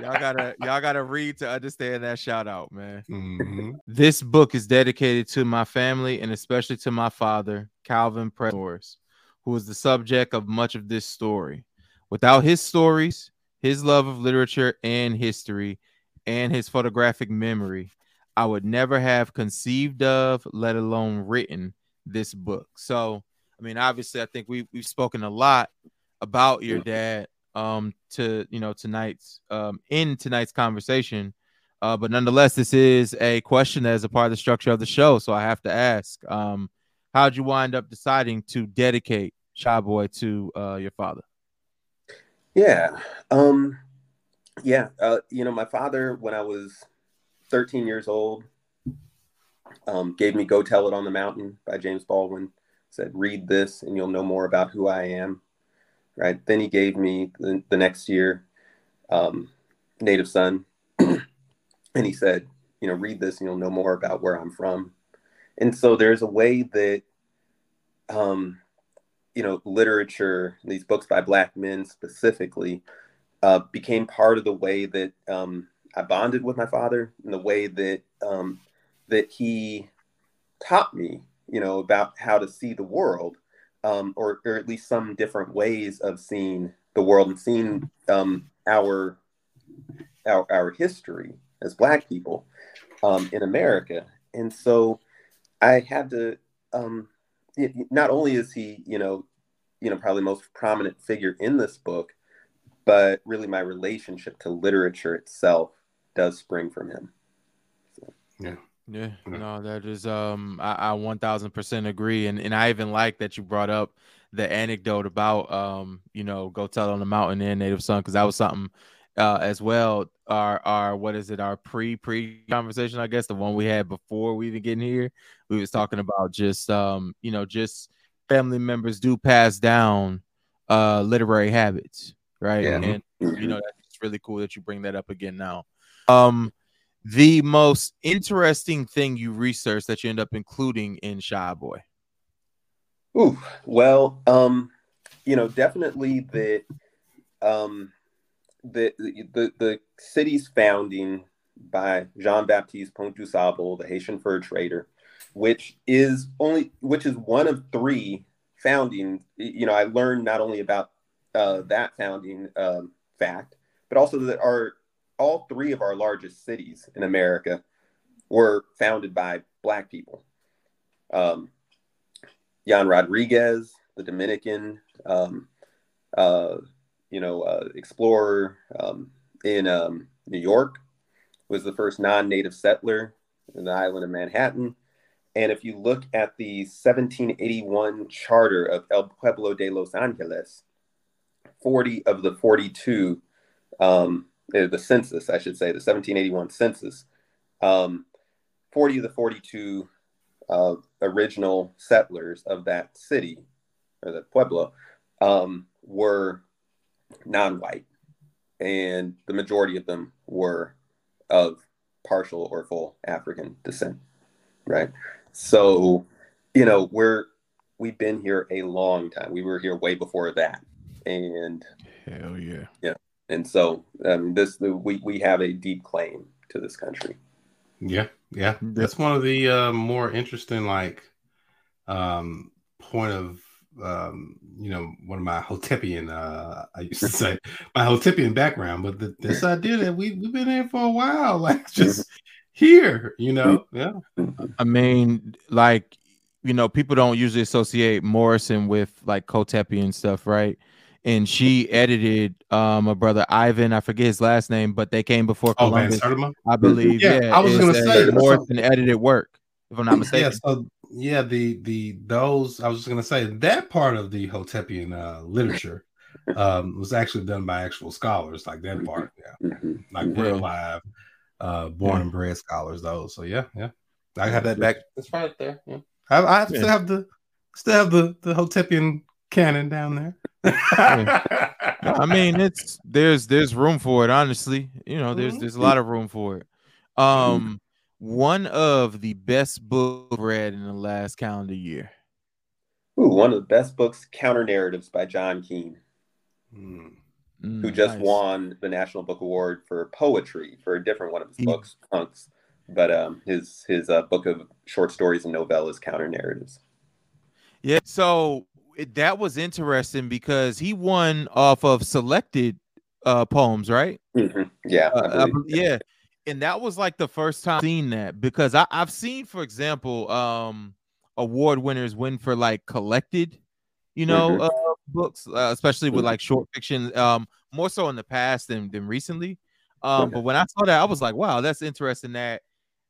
y'all gotta y'all gotta read to understand that shout out, man. Mm-hmm. This book is dedicated to my family and especially to my father, Calvin Pressors, who is the subject of much of this story. Without his stories, his love of literature and history, and his photographic memory, I would never have conceived of, let alone written this book. So, I mean, obviously, I think we we've spoken a lot about your dad um to you know tonight's um in tonight's conversation. Uh, but nonetheless, this is a question that is a part of the structure of the show. So I have to ask, um, how'd you wind up deciding to dedicate Chi Boy to uh, your father? Yeah. Um, yeah. Uh, you know, my father, when I was 13 years old, um, gave me Go Tell It on the Mountain by James Baldwin. Said, read this and you'll know more about who I am. Right. Then he gave me the, the next year um, Native Son. and he said, you know, read this and you'll know more about where I'm from. And so there's a way that, um, you know, literature, these books by Black men specifically, uh, became part of the way that um, I bonded with my father in the way that um, that he taught me, you know, about how to see the world, um, or or at least some different ways of seeing the world and seeing um, our, our our history as Black people um, in America. And so I had to. Um, it, not only is he, you know, you know, probably most prominent figure in this book, but really my relationship to literature itself does spring from him. So. Yeah. Yeah, no, that is um I, I 1000% agree and and I even like that you brought up the anecdote about um you know go tell on the mountain and native son cuz that was something uh as well our our what is it our pre pre conversation I guess the one we had before we even getting here we was talking about just um you know just family members do pass down uh literary habits right yeah. and you know that's really cool that you bring that up again now um the most interesting thing you researched that you end up including in Chi Boy? Ooh, well, um, you know, definitely the um the the the city's founding by Jean Baptiste Point-du-Sable, the Haitian fur trader, which is only which is one of three founding. You know, I learned not only about uh, that founding um, fact, but also that our all three of our largest cities in America were founded by Black people. Um, Jan Rodriguez, the Dominican, um, uh, you know, uh, explorer um, in um, New York, was the first non-native settler in the island of Manhattan. And if you look at the 1781 charter of El Pueblo de Los Angeles, 40 of the 42 um, the census, I should say, the 1781 census, um, 40 of the 42 uh, original settlers of that city or the pueblo um, were non-white, and the majority of them were of partial or full African descent. Right. So, you know, we're we've been here a long time. We were here way before that, and hell yeah, yeah and so um, this the, we we have a deep claim to this country. Yeah, yeah, that's one of the uh, more interesting like um, point of um, you know one of my Hotepian uh, I used to say my Hotepian background, but the, this idea that we we've been here for a while, like just here, you know, yeah. I mean, like you know, people don't usually associate Morrison with like Hotepian stuff, right? And she edited um a brother Ivan. I forget his last name, but they came before oh, Columbus. I believe. Yeah, yeah, I was going to say Morrison edited work, if I'm not mistaken. Yeah, so yeah, the the those I was just going to say that part of the Hotepian uh, literature um was actually done by actual scholars, like that part, yeah, mm-hmm. like real live, uh, born yeah. and bred scholars. Those, so yeah, yeah, I have that back. It's right there. Yeah, I, I still have the still have the the Hotepian canon down there. I mean, it's there's there's room for it. Honestly, you know, there's there's a lot of room for it. Um, one of the best books read in the last calendar year. Ooh, one of the best books, Counter Narratives by John Keene. Hmm. mm, who just nice. won the National Book Award for poetry for a different one of his books, Punks. But um, his his uh, book of short stories and novellas, counter narratives. Yeah, so it, that was interesting because he won off of selected uh, poems, right? Mm-hmm. Yeah, uh, yeah, and that was like the first time I've seen that because I, I've seen, for example, um, award winners win for like collected, you know, mm-hmm. uh, books, uh, especially with mm-hmm. like short fiction, um, more so in the past than than recently. Um, but when I saw that, I was like, wow, that's interesting. That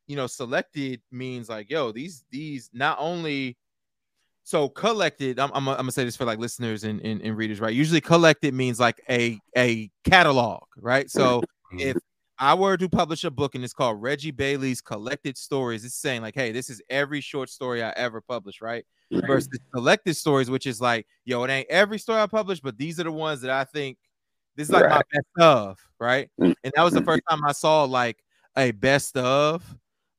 you know, selected means like, yo, these these not only so collected. I'm, I'm, I'm gonna say this for like listeners and, and, and readers, right? Usually, collected means like a a catalog, right? So if I were to publish a book and it's called Reggie Bailey's Collected Stories, it's saying like, hey, this is every short story I ever published, right? Versus collected stories, which is like, yo, it ain't every story I published, but these are the ones that I think this is like right. my best of, right? Mm-hmm. And that was the first time I saw like a best of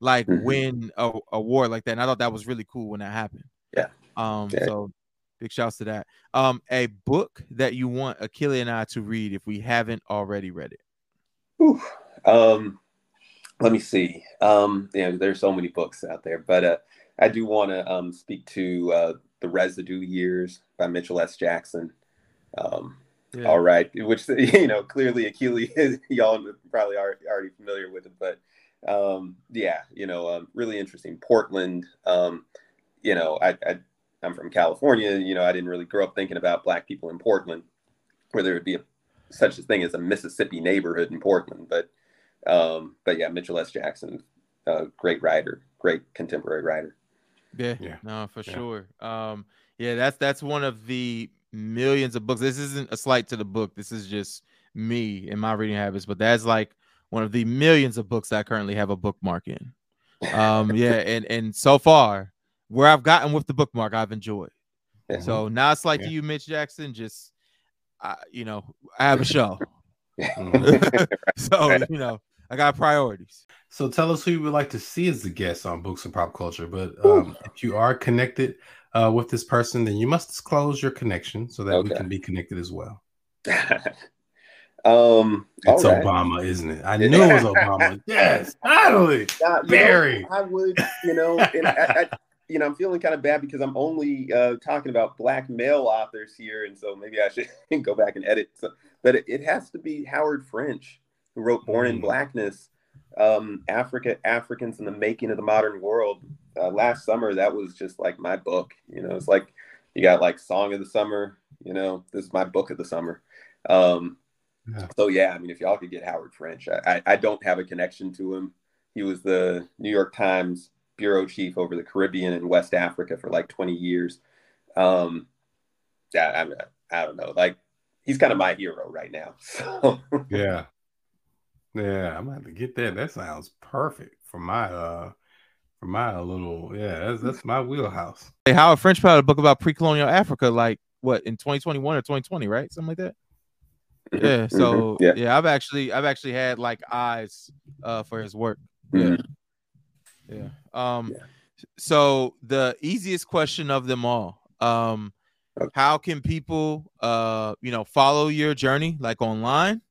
like mm-hmm. win a award like that. And I thought that was really cool when that happened. Yeah. Um, yeah. so big shouts to that. Um, a book that you want Akili and I to read if we haven't already read it. Ooh. Um, let me see. Um, you know, there's so many books out there, but uh, I do want to um, speak to uh, the Residue Years by Mitchell S. Jackson. Um, yeah. All right, which you know clearly Achilles, y'all probably are already familiar with it, but um, yeah, you know, um, really interesting. Portland, um, you know, I, I I'm from California. You know, I didn't really grow up thinking about black people in Portland, where there would be a, such a thing as a Mississippi neighborhood in Portland, but um, but yeah, Mitchell S. Jackson, uh, great writer, great contemporary writer. Yeah, yeah. no, for yeah. sure. Um, yeah, that's that's one of the millions of books. This isn't a slight to the book. This is just me and my reading habits, but that's like one of the millions of books that I currently have a bookmark in. Um, yeah, and and so far, where I've gotten with the bookmark, I've enjoyed. Yeah. So now it's like yeah. you, Mitch Jackson, just uh, you know, I have a show. so you know, I got priorities. So tell us who you would like to see as the guest on Books and Pop Culture. But um, if you are connected uh, with this person, then you must disclose your connection so that okay. we can be connected as well. um, it's right. Obama, isn't it? I knew it was Obama. yes, finally, uh, Barry. Know, I would, you know, and I, I, you know, I'm feeling kind of bad because I'm only uh, talking about black male authors here, and so maybe I should go back and edit. So, but it, it has to be Howard French who wrote Born in mm. Blackness, um, Africa, Africans in the Making of the Modern World. Uh, last summer, that was just like my book. You know, it's like you got like Song of the Summer. You know, this is my book of the summer. Um, yeah. So yeah, I mean, if y'all could get Howard French, I, I, I don't have a connection to him. He was the New York Times bureau chief over the Caribbean and West Africa for like 20 years. Um, yeah, I, mean, I don't know. Like he's kind of my hero right now. So yeah, yeah, I'm gonna have to get that. That sounds perfect for my uh for my little yeah, that's that's my wheelhouse. Hey, Howard French put out a book about pre-colonial Africa, like what in 2021 or 2020, right? Something like that. Mm-hmm. Yeah. So mm-hmm. yeah. yeah, I've actually I've actually had like eyes uh for his work. Mm-hmm. Yeah. Um yeah. so the easiest question of them all. Um okay. how can people uh you know follow your journey like online?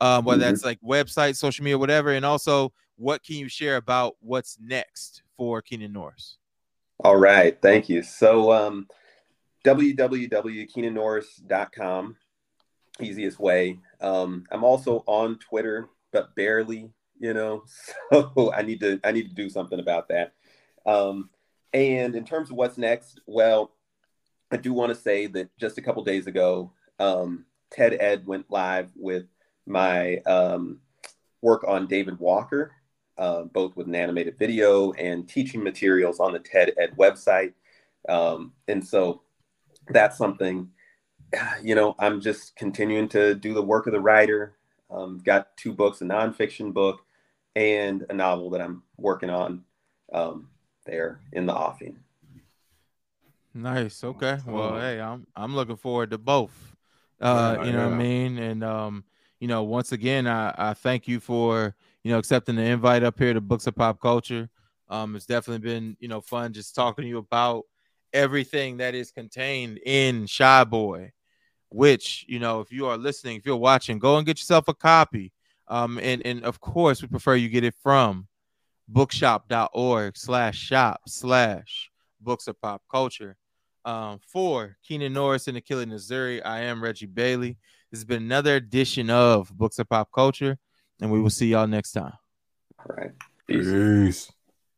um, whether mm-hmm. that's like website, social media, whatever. And also, what can you share about what's next for Keenan Norris? All right, thank you. So, um, www.keenannorris.com, easiest way. Um, I'm also on Twitter, but barely, you know. So I need to I need to do something about that. Um, and in terms of what's next, well, I do want to say that just a couple days ago, um, TED Ed went live with my um, work on David Walker, uh, both with an animated video and teaching materials on the TED Ed website. Um, and so that's something, you know, I'm just continuing to do the work of the writer. Um, got two books, a nonfiction book and a novel that I'm working on um, there in the offing. Nice. Okay. Well, hey, I'm I'm looking forward to both. Uh, yeah, you know yeah. what I mean? And um, you know, once again, I, I thank you for, you know, accepting the invite up here to Books of Pop Culture. Um, it's definitely been, you know, fun just talking to you about everything that is contained in Chi Boy. which you know, if you are listening, if you're watching, go and get yourself a copy. Um, and and of course, we prefer you get it from bookshop.org slash shop slash books of pop culture. Um, for Keenan Norris and Akili Nzuri, I am Reggie Bailey. This has been another edition of Books of Pop Culture, and we will see y'all next time. All right. Peace. Peace.